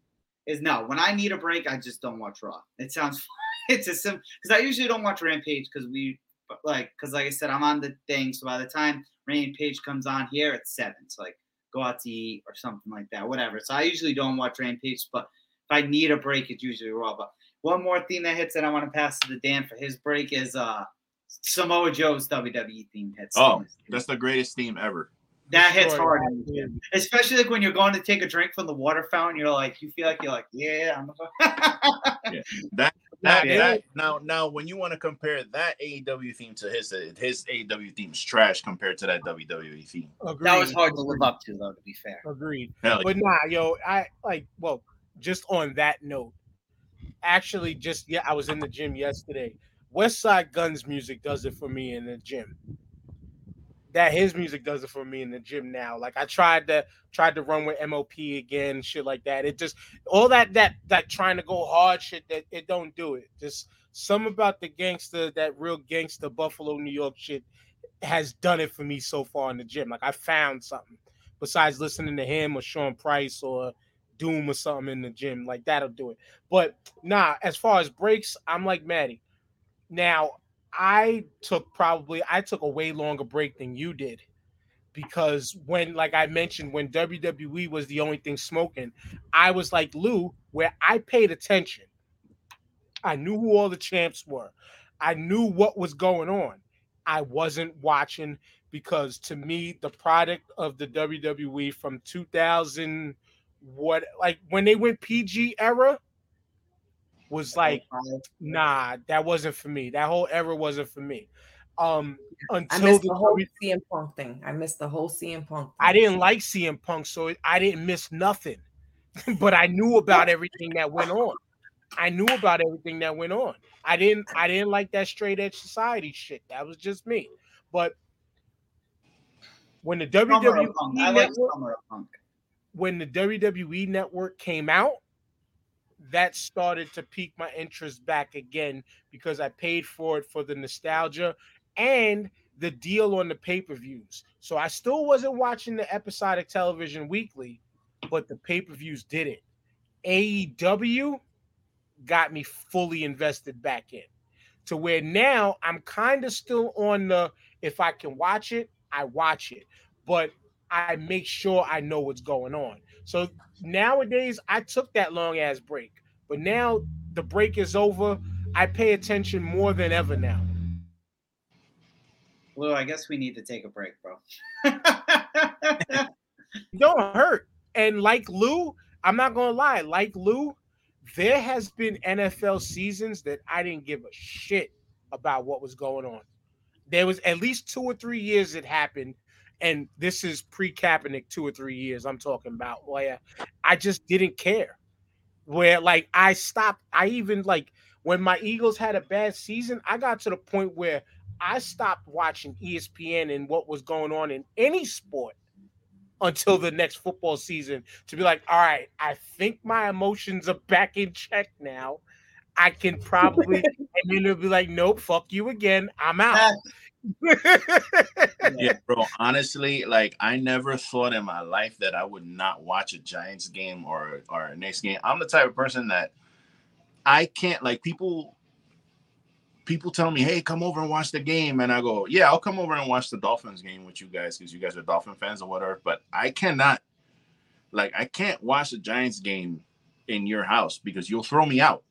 is no. When I need a break, I just don't watch Raw. It sounds <laughs> it's a sim because I usually don't watch Rampage because we like because like I said I'm on the thing. So by the time Rampage comes on here, it's seven. So like go out to eat or something like that, whatever. So I usually don't watch Rampage, but if I need a break, it's usually Raw. But one more theme that hits that I want to pass to the Dan for his break is uh Samoa Joe's WWE theme hits. Oh, that's the greatest theme ever. that hits Destroyed. hard in especially like when you're going to take a drink from the water fountain. You're like, you feel like you're like, yeah, I'm. A- <laughs> That That, Yeah. that now now when you want to compare that AEW theme to his his AEW theme is trash compared to that WWE theme. Agreed. That was hard to live up to, though. To be fair. Agreed. Hell But nah, yo, I like well, just on that note, actually, just yeah, I was in the gym yesterday. Westside Gunn's music does it for me in the gym. That his music does it for me in the gym now. Like I tried to tried to run with MOP again, shit like that. It just all that that that trying to go hard shit that it don't do it. Just some about the gangster, that real gangster Buffalo, New York shit has done it for me so far in the gym. Like I found something besides listening to him or Sean Price or Doom or something in the gym. Like that'll do it. But nah, as far as breaks, I'm like Maddie. Now I took probably I took a way longer break than you did because when like I mentioned when WWE was the only thing smoking, I was like Lou where I paid attention. I knew who all the champs were. I knew what was going on. I wasn't watching because to me the product of the WWE from 2000 what like when they went PG era was like nah that wasn't for me that whole era wasn't for me um I until missed the the whole W- CM Punk thing. I missed the whole CM Punk. I didn't like CM Punk so I didn't miss nothing <laughs> but I knew about everything that went on I knew about everything that went on I didn't I didn't like that straight edge society shit that was just me but when the Summer WWE of Punk. I like network, Summer Punk. when the WWE network came out, that started to pique my interest back again because I paid for it for the nostalgia and the deal on the pay-per-views. So I still wasn't watching the episodic television weekly, but the pay-per-views did it. AEW got me fully invested back in to where now I'm kind of still on the if I can watch it, I watch it. But I make sure I know what's going on. So nowadays, I took that long ass break, but now the break is over. I pay attention more than ever now. Lou, I guess we need to take a break, bro. <laughs> Don't hurt. And like Lou, I'm not gonna lie, like Lou, there has been NFL seasons that I didn't give a shit about what was going on. There was at least two or three years it happened, and this is pre-Kaepernick two or three years I'm talking about where I just didn't care. Where like I stopped, I even like when my Eagles had a bad season, I got to the point where I stopped watching ESPN and what was going on in any sport until the next football season to be like, all right, I think my emotions are back in check now. I can probably, <laughs> and then it'll be like, nope, fuck you again. I'm out. <laughs> Yeah, bro. Honestly, like I never thought in my life that I would not watch a Giants game or or a Knicks game. I'm the type of person that I can't like people. People tell me, "Hey, come over and watch the game," and I go, "Yeah, I'll come over and watch the Dolphins game with you guys because you guys are Dolphin fans or whatever." But I cannot, like, I can't watch a Giants game in your house because you'll throw me out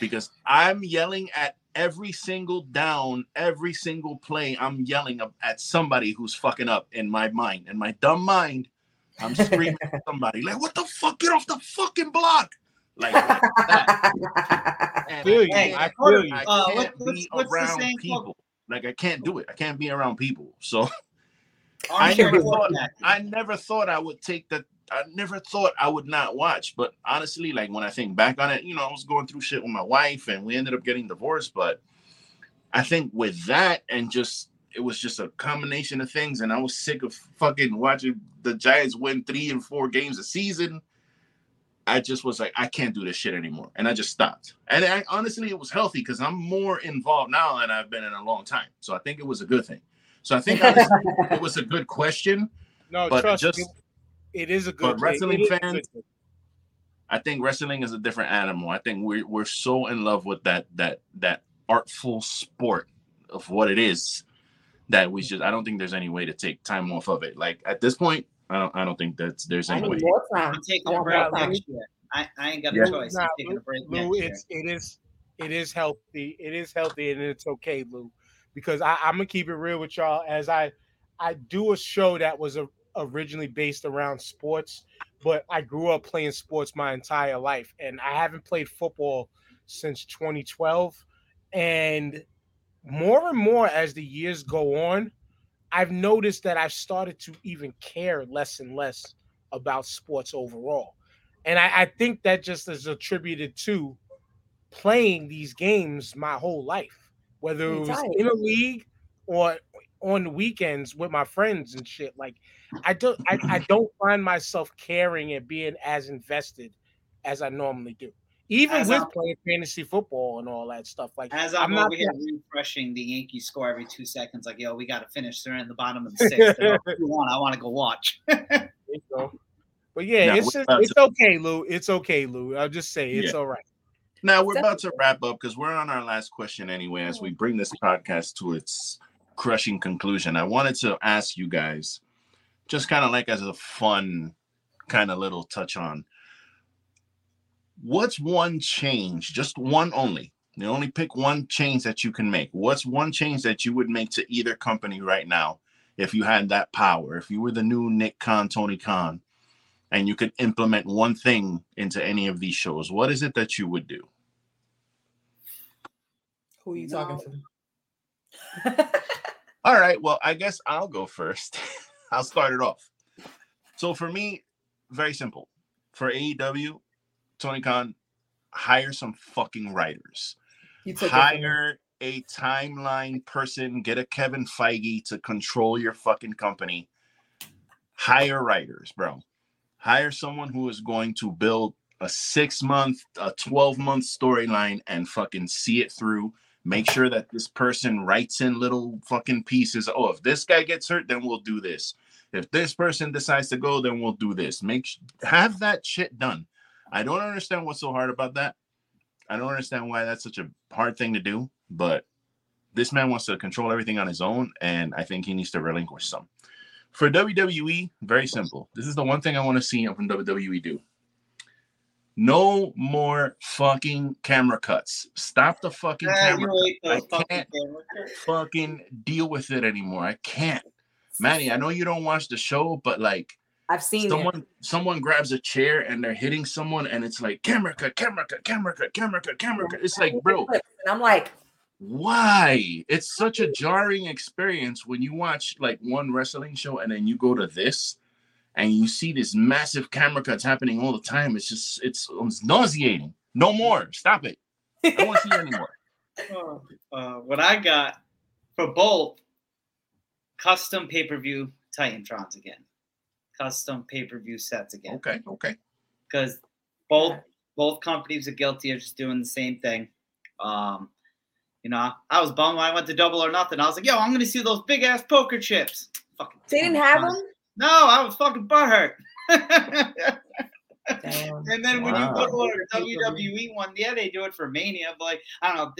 because I'm yelling at every single down, every single play. I'm yelling at somebody who's fucking up in my mind. In my dumb mind, I'm screaming at <laughs> somebody like, "What the fuck? Get off the fucking block!" Like, like that. <laughs> And feel you. Hey, I feel you. I Uh, can't what- what's- be what's around saying people. called? Like I can't do it. I can't be around people. So <laughs> I never thought. I never thought I would take that. I never thought I would not watch. But honestly, like when I think back on it, you know, I was going through shit with my wife and we ended up getting divorced. But I think with that and just it was just a combination of things. And I was sick of fucking watching the Giants win three and four games a season. I just was like, I can't do this shit anymore. And I just stopped. And I, honestly, it was healthy because I'm more involved now than I've been in a long time. So I think it was a good thing. So I think honestly, it was a good question. <laughs> No, But trust just- me, it is a good but wrestling it is a fans- I think wrestling is a different animal. I think we're we're so in love with that that that artful sport of what it is that we just I don't think there's any way to take time off of it. Like at this point, I don't I don't think that's there's I any way. need more time. I'm taking I a want break more time. next year. I, I ain't got Yeah. a choice. I'm Nah, taking a break Lou, next year. it's it is it is healthy. It is healthy and it's okay, Lou. Because I, I'm gonna keep it real with y'all as I I do a show that was a, originally based around sports, but I grew up playing sports my entire life, and I haven't played football since 2012. And more and more as the years go on, I've noticed that I've started to even care less and less about sports overall. And I, I think that just is attributed to playing these games my whole life, whether it was in a league or on the weekends with my friends and shit. Like I don't I, I don't find myself caring and being as invested as I normally do. Even as with I'm, playing fantasy football and all that stuff. Like as I'm, I'm not here refreshing the Yankees score every two seconds, like, yo, we gotta finish. They're in the bottom of the sixth. <laughs> I want to go watch. <laughs> But yeah, now, it's just, it's to, okay, Lou. It's okay, Lou. I'll just say it's yeah. all right. Now we're about to wrap up because we're on our last question anyway. As we bring this podcast to its crushing conclusion, I wanted to ask you guys, just kind of like as a fun kind of little touch on, what's one change, just one only? You only pick one change that you can make. What's one change that you would make to either company right now if you had that power? If you were the new Nick Khan, Tony Khan, and you could implement one thing into any of these shows, what is it that you would do? Who are you no. talking to? <laughs> All right. Well, I guess I'll go first. <laughs> I'll start it off. So for me, very simple. For AEW, Tony Khan, hire some fucking writers. Hire a timeline person. Get a Kevin Feige to control your fucking company. Hire writers, bro hire someone who is going to build a six month, a 12 month storyline and fucking see it through. Make sure that this person writes in little fucking pieces. Oh, if this guy gets hurt, then we'll do this. If this person decides to go, then we'll do this. Make have that shit done. I don't understand what's so hard about that. I don't understand why that's such a hard thing to do, but this man wants to control everything on his own, and I think he needs to relinquish some. For WWE, very simple. This is the one thing I want to see from WWE do. No more fucking camera cuts. Stop the fucking camera. I can't fucking deal with it anymore. I can't. Manny, I know you don't watch the show, but like I've seen someone it. someone grabs a chair and they're hitting someone and it's like camera cut, camera cut, camera cut, camera cut, camera cut. It's like, bro. And I'm like, why it's such a jarring experience when you watch like one wrestling show and then you go to this and you see this massive camera cuts happening all the time it's just it's, it's nauseating no more stop it i don't want to see it anymore <laughs> uh, uh, what i got for both custom pay-per-view titantrons again custom pay-per-view sets again okay okay because both both companies are guilty of just doing the same thing um you know, I was bummed when I went to Double or Nothing. I was like, yo, I'm gonna see those big ass poker chips. Fucking they didn't have them. No, I was fucking butthurt. <laughs> and then when you go to a WWE one, yeah, they do it for Mania, but like I don't know,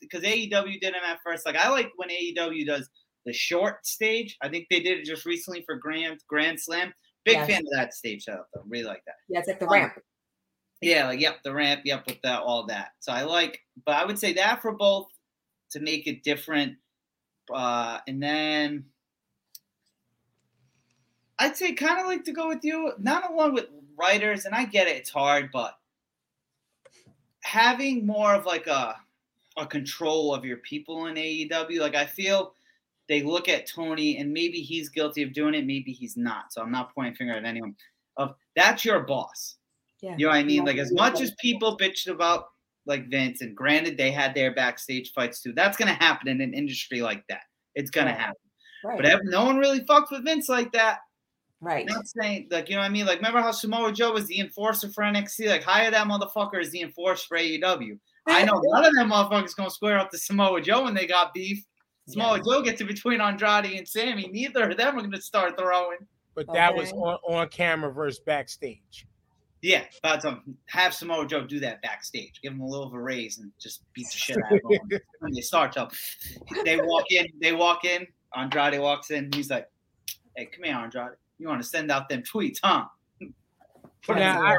because AEW did them at first. Like I like when AEW does the short stage. I think they did it just recently for Grand Grand Slam. Big yes. fan of that stage setup though. Really like that. Yeah, it's like the um, ramp. Yeah, like yep, the ramp, yep, with that, all that. So I like, but I would say that for both to make it different. Uh, and then I'd say kind of like to go with you, not along with writers, and I get it, it's hard, but having more of like a a control of your people in AEW. Like I feel they look at Tony and maybe he's guilty of doing it, maybe he's not. So I'm not pointing finger at anyone. Of that's your boss. Yeah. You know what I mean? Like as much as people bitched about like Vince, and granted, they had their backstage fights too. That's gonna happen in an industry like that. It's gonna right. happen. Right. But no one really fucked with Vince like that. Right. Not saying like you know what I mean. Like remember how Samoa Joe was the enforcer for NXT? Like hire that motherfucker as the enforcer for AEW. I know none of them motherfuckers gonna square up to Samoa Joe when they got beef. Samoa yeah. Joe gets in between Andrade and Sammy. Neither of them are gonna start throwing. But that okay. was on, on camera versus backstage. Yeah, but um, have Samoa Joe do that backstage. Give him a little of a raise and just beat the shit out of him. <laughs> when they start up, they walk in. They walk in. Andrade walks in. He's like, "Hey, come here, Andrade. You want to send out them tweets, huh?" now, I,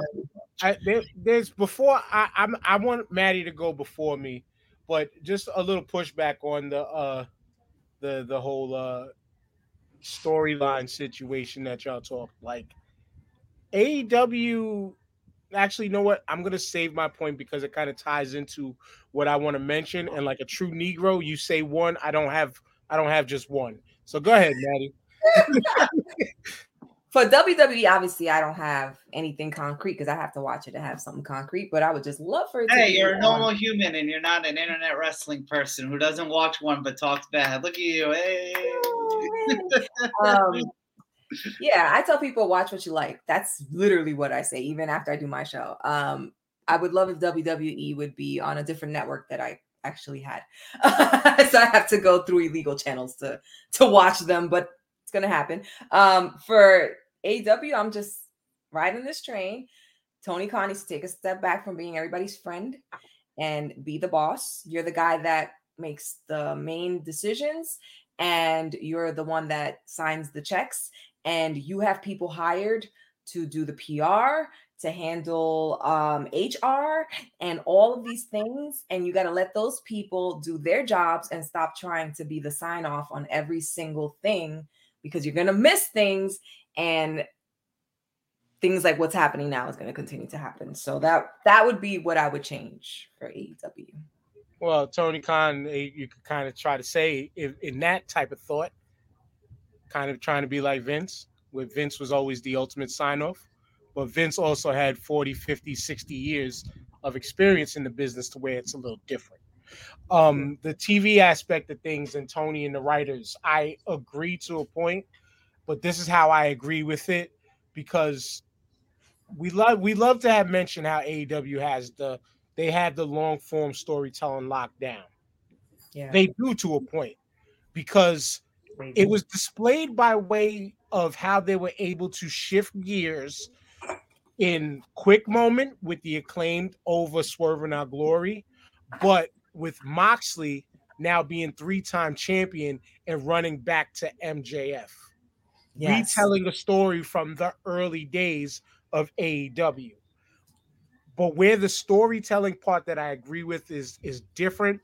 <laughs> I, there, there's before I, I'm, I want Maddie to go before me, but just a little pushback on the uh the the whole uh storyline situation that y'all talk like AEW actually, you know what? I'm gonna save my point because it kind of ties into what I want to mention. And like a true Negro, you say one. I don't have. I don't have just one. So go ahead, Maddie. <laughs> For WWE, obviously, I don't have anything concrete because I have to watch it to have something concrete. But I would just love for it. to Hey, you're a on- normal human and you're not an internet wrestling person who doesn't watch one but talks bad. Look at you. Hey. <laughs> um, yeah, I tell people watch what you like. That's literally what I say, even after I do my show. Um, I would love if WWE would be on a different network that I actually had. <laughs> so I have to go through illegal channels to to watch them, but it's gonna happen. Um, for AW, I'm just riding this train. Tony Khan needs to take a step back from being everybody's friend and be the boss. You're the guy that makes the main decisions and you're the one that signs the checks and you have people hired to do the PR, to handle um, HR, and all of these things. And you got to let those people do their jobs and stop trying to be the sign off on every single thing because you're going to miss things. And things like what's happening now is going to continue to happen. So that that would be what I would change for AEW. Well, Tony Khan, eh, you could kind of try to say in, in that type of thought, kind of trying to be like Vince, where Vince was always the ultimate sign off. But Vince also had 40, 50, 60 years of experience in the business to where it's a little different. Um, the TV aspect of things and Tony and the writers, I agree to a point, but this is how I agree with it because we love we love to have mentioned how AEW has the they have the long form storytelling locked down. Yeah. They do to a point because it was displayed by way of how they were able to shift gears in quick moment with the acclaimed over Swerve in Our Glory, but with Moxley now being three-time champion and running back to MJF, Yes. retelling a story from the early days of AEW. But where the storytelling part that I agree with is is different.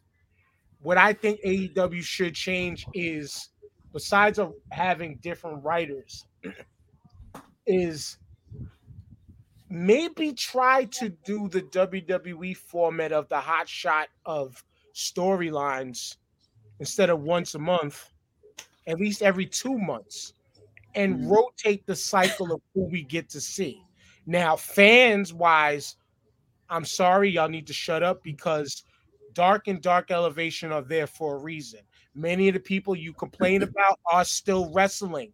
What I think AEW should change is besides of having different writers <clears throat> is maybe try to do the WWE format of the hot shot of storylines instead of once a month, at least every two months, and mm-hmm. rotate the cycle of who we get to see. Now, fans wise, I'm sorry, y'all need to shut up because Dark and Dark Elevation are there for a reason. Many of the people you complain <laughs> about are still wrestling.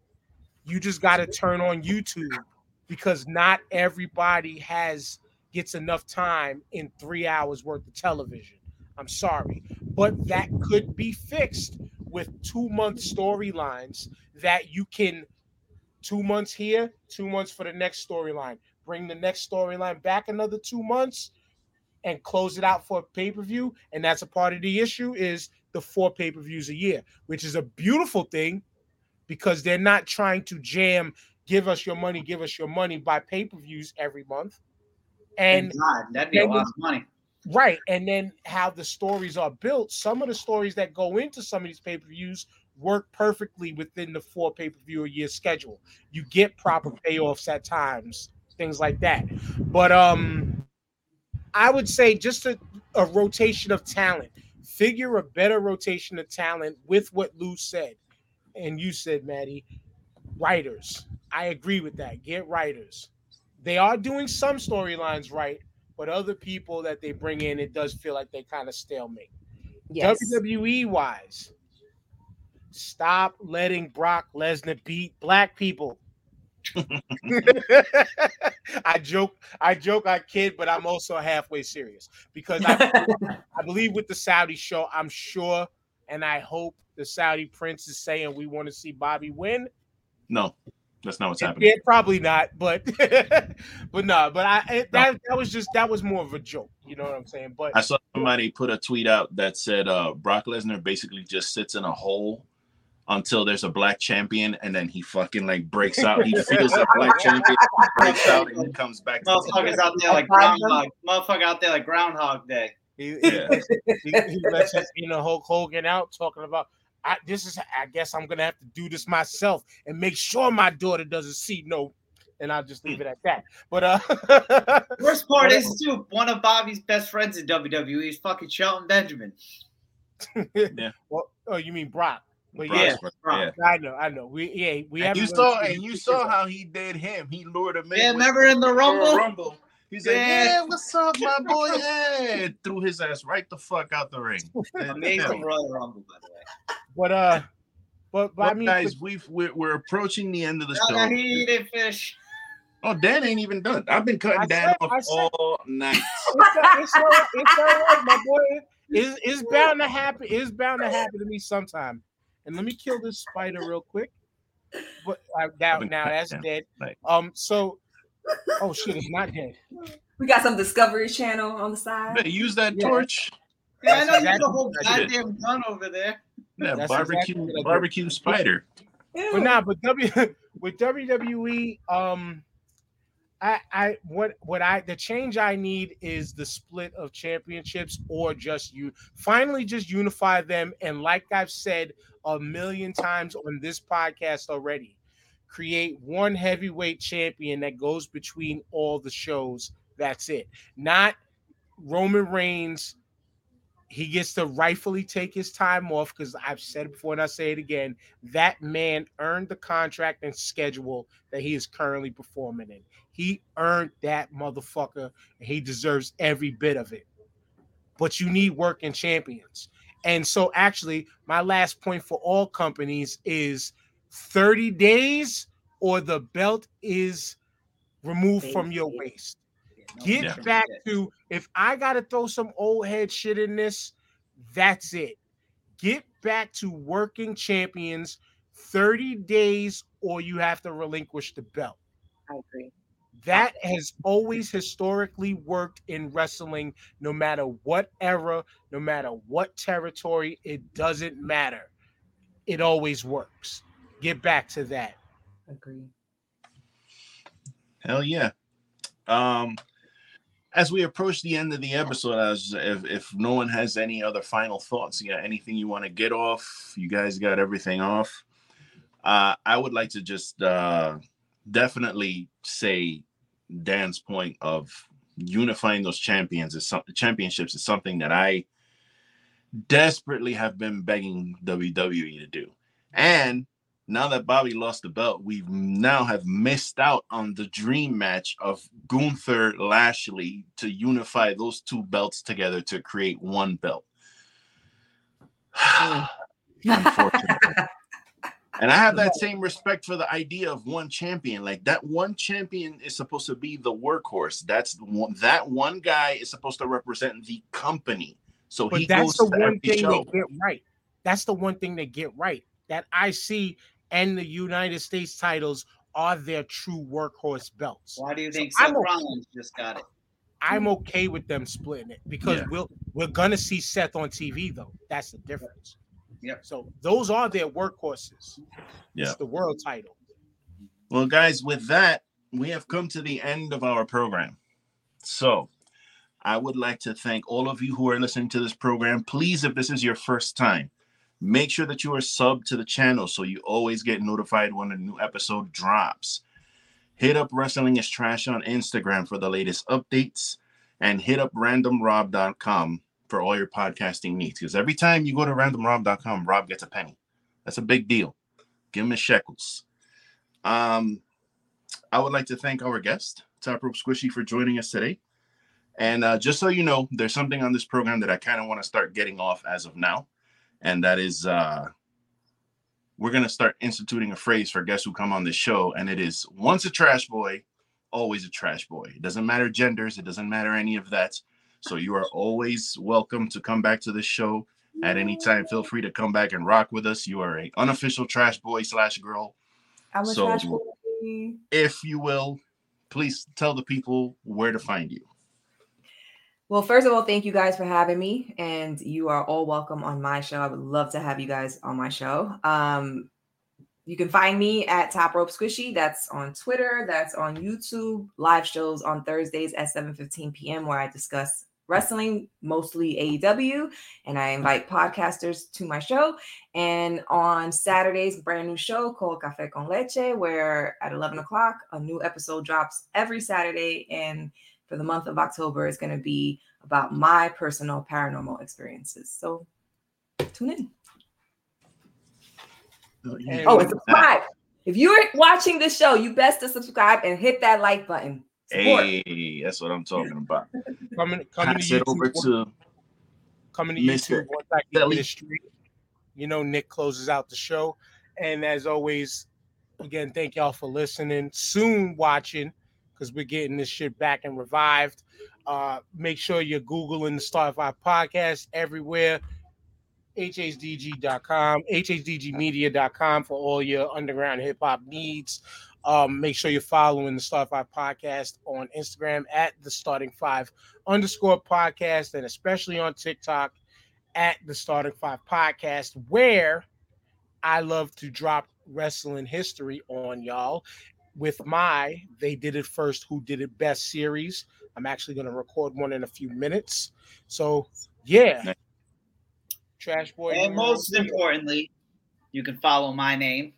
You just got to turn on YouTube because not everybody has gets enough time in three hours worth of television. I'm sorry, but that could be fixed with two month storylines that you can two months here, two months for the next storyline. Bring the next storyline back another two months and close it out for a pay-per-view. And that's a part of the issue is the four pay-per-views a year, which is a beautiful thing because they're not trying to jam give us your money, give us your money by pay-per-views every month. And God, that'd be a lot of money. Right. And then how the stories are built. Some of the stories that go into some of these pay per views work perfectly within the four pay per view a year schedule. You get proper <laughs> payoffs at times, things like that. But um, I would say just a, a rotation of talent. Figure a better rotation of talent with what Lou said. And you said, Maddie, writers. I agree with that. Get writers. They are doing some storylines right, but other people that they bring in, it does feel like they kind of stalemate. Yes. WWE wise, stop letting Brock Lesnar beat black people. <laughs> <laughs> I joke, I joke, I kid, but I'm also halfway serious because I, <laughs> I believe with the Saudi show, I'm sure and I hope the Saudi prince is saying we want to see Bobby win. No, that's not what's happening. Yeah, probably not, but but no, but I it, that that was just that was more of a joke. You know what I'm saying? But I saw somebody put a tweet out that said uh, Brock Lesnar basically just sits in a hole until there's a black champion, and then he fucking like breaks out. He feels a black champion, breaks out, and he comes back. To Motherfuckers out there like groundhog. Motherfucker out there like Groundhog Day. he, he, Yeah. he, he lets his inner Hulk Hogan out talking about. I, this is. I guess I'm gonna have to do this myself and make sure my daughter doesn't see no and I'll just leave it at that. But uh, worst part <laughs> is too one of Bobby's best friends in WWE is fucking Shelton Benjamin. <laughs> yeah. Well, oh, you mean Brock? But yeah, yeah, I know, I know. We yeah, we have. You saw and you saw how he did him. He lured him in. Yeah, remember in the Rumble? Rumble. He's like, yeah, what's up, my boy? Yeah, threw his ass right the fuck out the ring. <laughs> Amazing Royal Rumble, by the way. But uh, but, but well, I mean, guys, we've we're, we're approaching the end of the show. He didn't finish. Oh, Dan ain't even done. I've been cutting Dan off all night. <laughs> It's, it's, all, it's all right, my boy. It's, it's bound to happen. It's bound to happen to me sometime. And let me kill this spider real quick. But uh, now, now that's dead. Um, so oh shit, it's not dead. We got some Discovery Channel on the side. Hey, use that yeah. torch. Yeah, I know exactly you the whole goddamn gun over there. Yeah, that's barbecue exactly barbecue spider. But now, but W <laughs> with WWE, um, I I what what I the change I need is the split of championships or just you finally just unify them and like I've said a million times on this podcast already create one heavyweight champion that goes between all the shows that's it not Roman Reigns he gets to rightfully take his time off because I've said it before and I say it again. That man earned the contract and schedule that he is currently performing in. He earned that motherfucker, and he deserves every bit of it. But you need working champions. And so, actually, my last point for all companies is 30 days or the belt is removed from your waist. Get yeah. back to if I got to throw some old head shit in this, that's it. Get back to working champions 30 days or you have to relinquish the belt. I agree. That has always historically worked in wrestling, no matter what era, no matter what territory, it doesn't matter. It always works. Get back to that. Agree. Hell yeah. Um, as we approach the end of the episode, as if, if no one has any other final thoughts, yeah, anything you want to get off, you guys got everything off. Uh, I would like to just uh, definitely say Dan's point of unifying those champions is some, championships is something that I desperately have been begging WWE to do. And now that Bobby lost the belt, we now have missed out on the dream match of Gunther Lashley to unify those two belts together to create one belt. <sighs> Mm. Unfortunately. <laughs> And I have that same respect for the idea of one champion. Like that one champion is supposed to be the workhorse. That's one, that one guy is supposed to represent the company. So but he that's the one thing show. they get right. That's the one thing they get right. That IC and the United States titles are their true workhorse belts. Why do you think so Seth Rollins just got it? I'm okay with them splitting it because yeah. we'll we're gonna see Seth on TV though. That's the difference. Yeah. So those are their workhorses. Yeah. It's the world title. Well, guys, with that, we have come to the end of our program. So I would like to thank all of you who are listening to this program. Please, if this is your first time, make sure that you are sub to the channel so you always get notified when a new episode drops. Hit up Wrestling is Trash on Instagram for the latest updates and hit up randomrob.com for all your podcasting needs. Because every time you go to randomrob.com, Rob gets a penny. That's a big deal. Give him his shekels. Um, I would like to thank our guest, Top Rope Squishy, for joining us today. And uh, just so you know, there's something on this program that I kind of want to start getting off as of now. And that is uh, we're going to start instituting a phrase for guests who come on this show. And it is once a trash boy, always a trash boy. It doesn't matter genders, it doesn't matter any of that. So you are always welcome to come back to this show at any time. Feel free to come back and rock with us. You are a unofficial trash boy slash girl. I'm a so, trash boy. If you will, please tell the people where to find you. Well, first of all, thank you guys for having me, and you are all welcome on my show. I would love to have you guys on my show. Um, you can find me at Top Rope Squishy. That's on Twitter. That's on YouTube. Live shows on Thursdays at 7:15 p.m. where I discuss wrestling, mostly AEW, and I invite podcasters to my show. And on Saturdays, brand new show called Café con Leche, where at 11 o'clock, a new episode drops every Saturday. And for the month of October, is going to be about my personal paranormal experiences. So tune in. Oh, and subscribe. If you're watching this show, you best to subscribe and hit that like button. Support. Hey, that's what I'm talking about. <laughs> Coming, coming Pass it over to coming to Mr. YouTube once I get Belly. You know, Nick closes out the show. And as always, again, thank y'all for listening. Soon watching, because we're getting this shit back and revived. Uh, make sure you're Googling the Star Five podcast everywhere. HHDG.com, HHDGmedia.com for all your underground hip hop needs. Um, make sure you're following the Start Five podcast on Instagram at the Starting Five underscore podcast, and especially on TikTok at the Starting Five podcast, where I love to drop wrestling history on y'all with my They Did It First, Who Did It Best series. I'm actually going to record one in a few minutes. So, yeah. Trash Boy. And most Twitter. importantly, you can follow my name.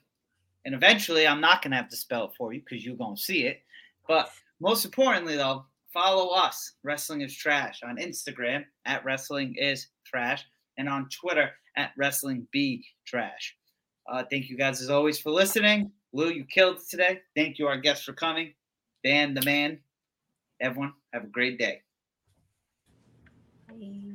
And eventually, I'm not going to have to spell it for you because you're going to see it. But most importantly, though, follow us, Wrestling is Trash, on Instagram at Wrestling is Trash and on Twitter at Wrestling Be Trash. Uh, thank you guys as always for listening. Lou, you killed today. Thank you, our guests, for coming. Dan, the man. Everyone, have a great day. Bye.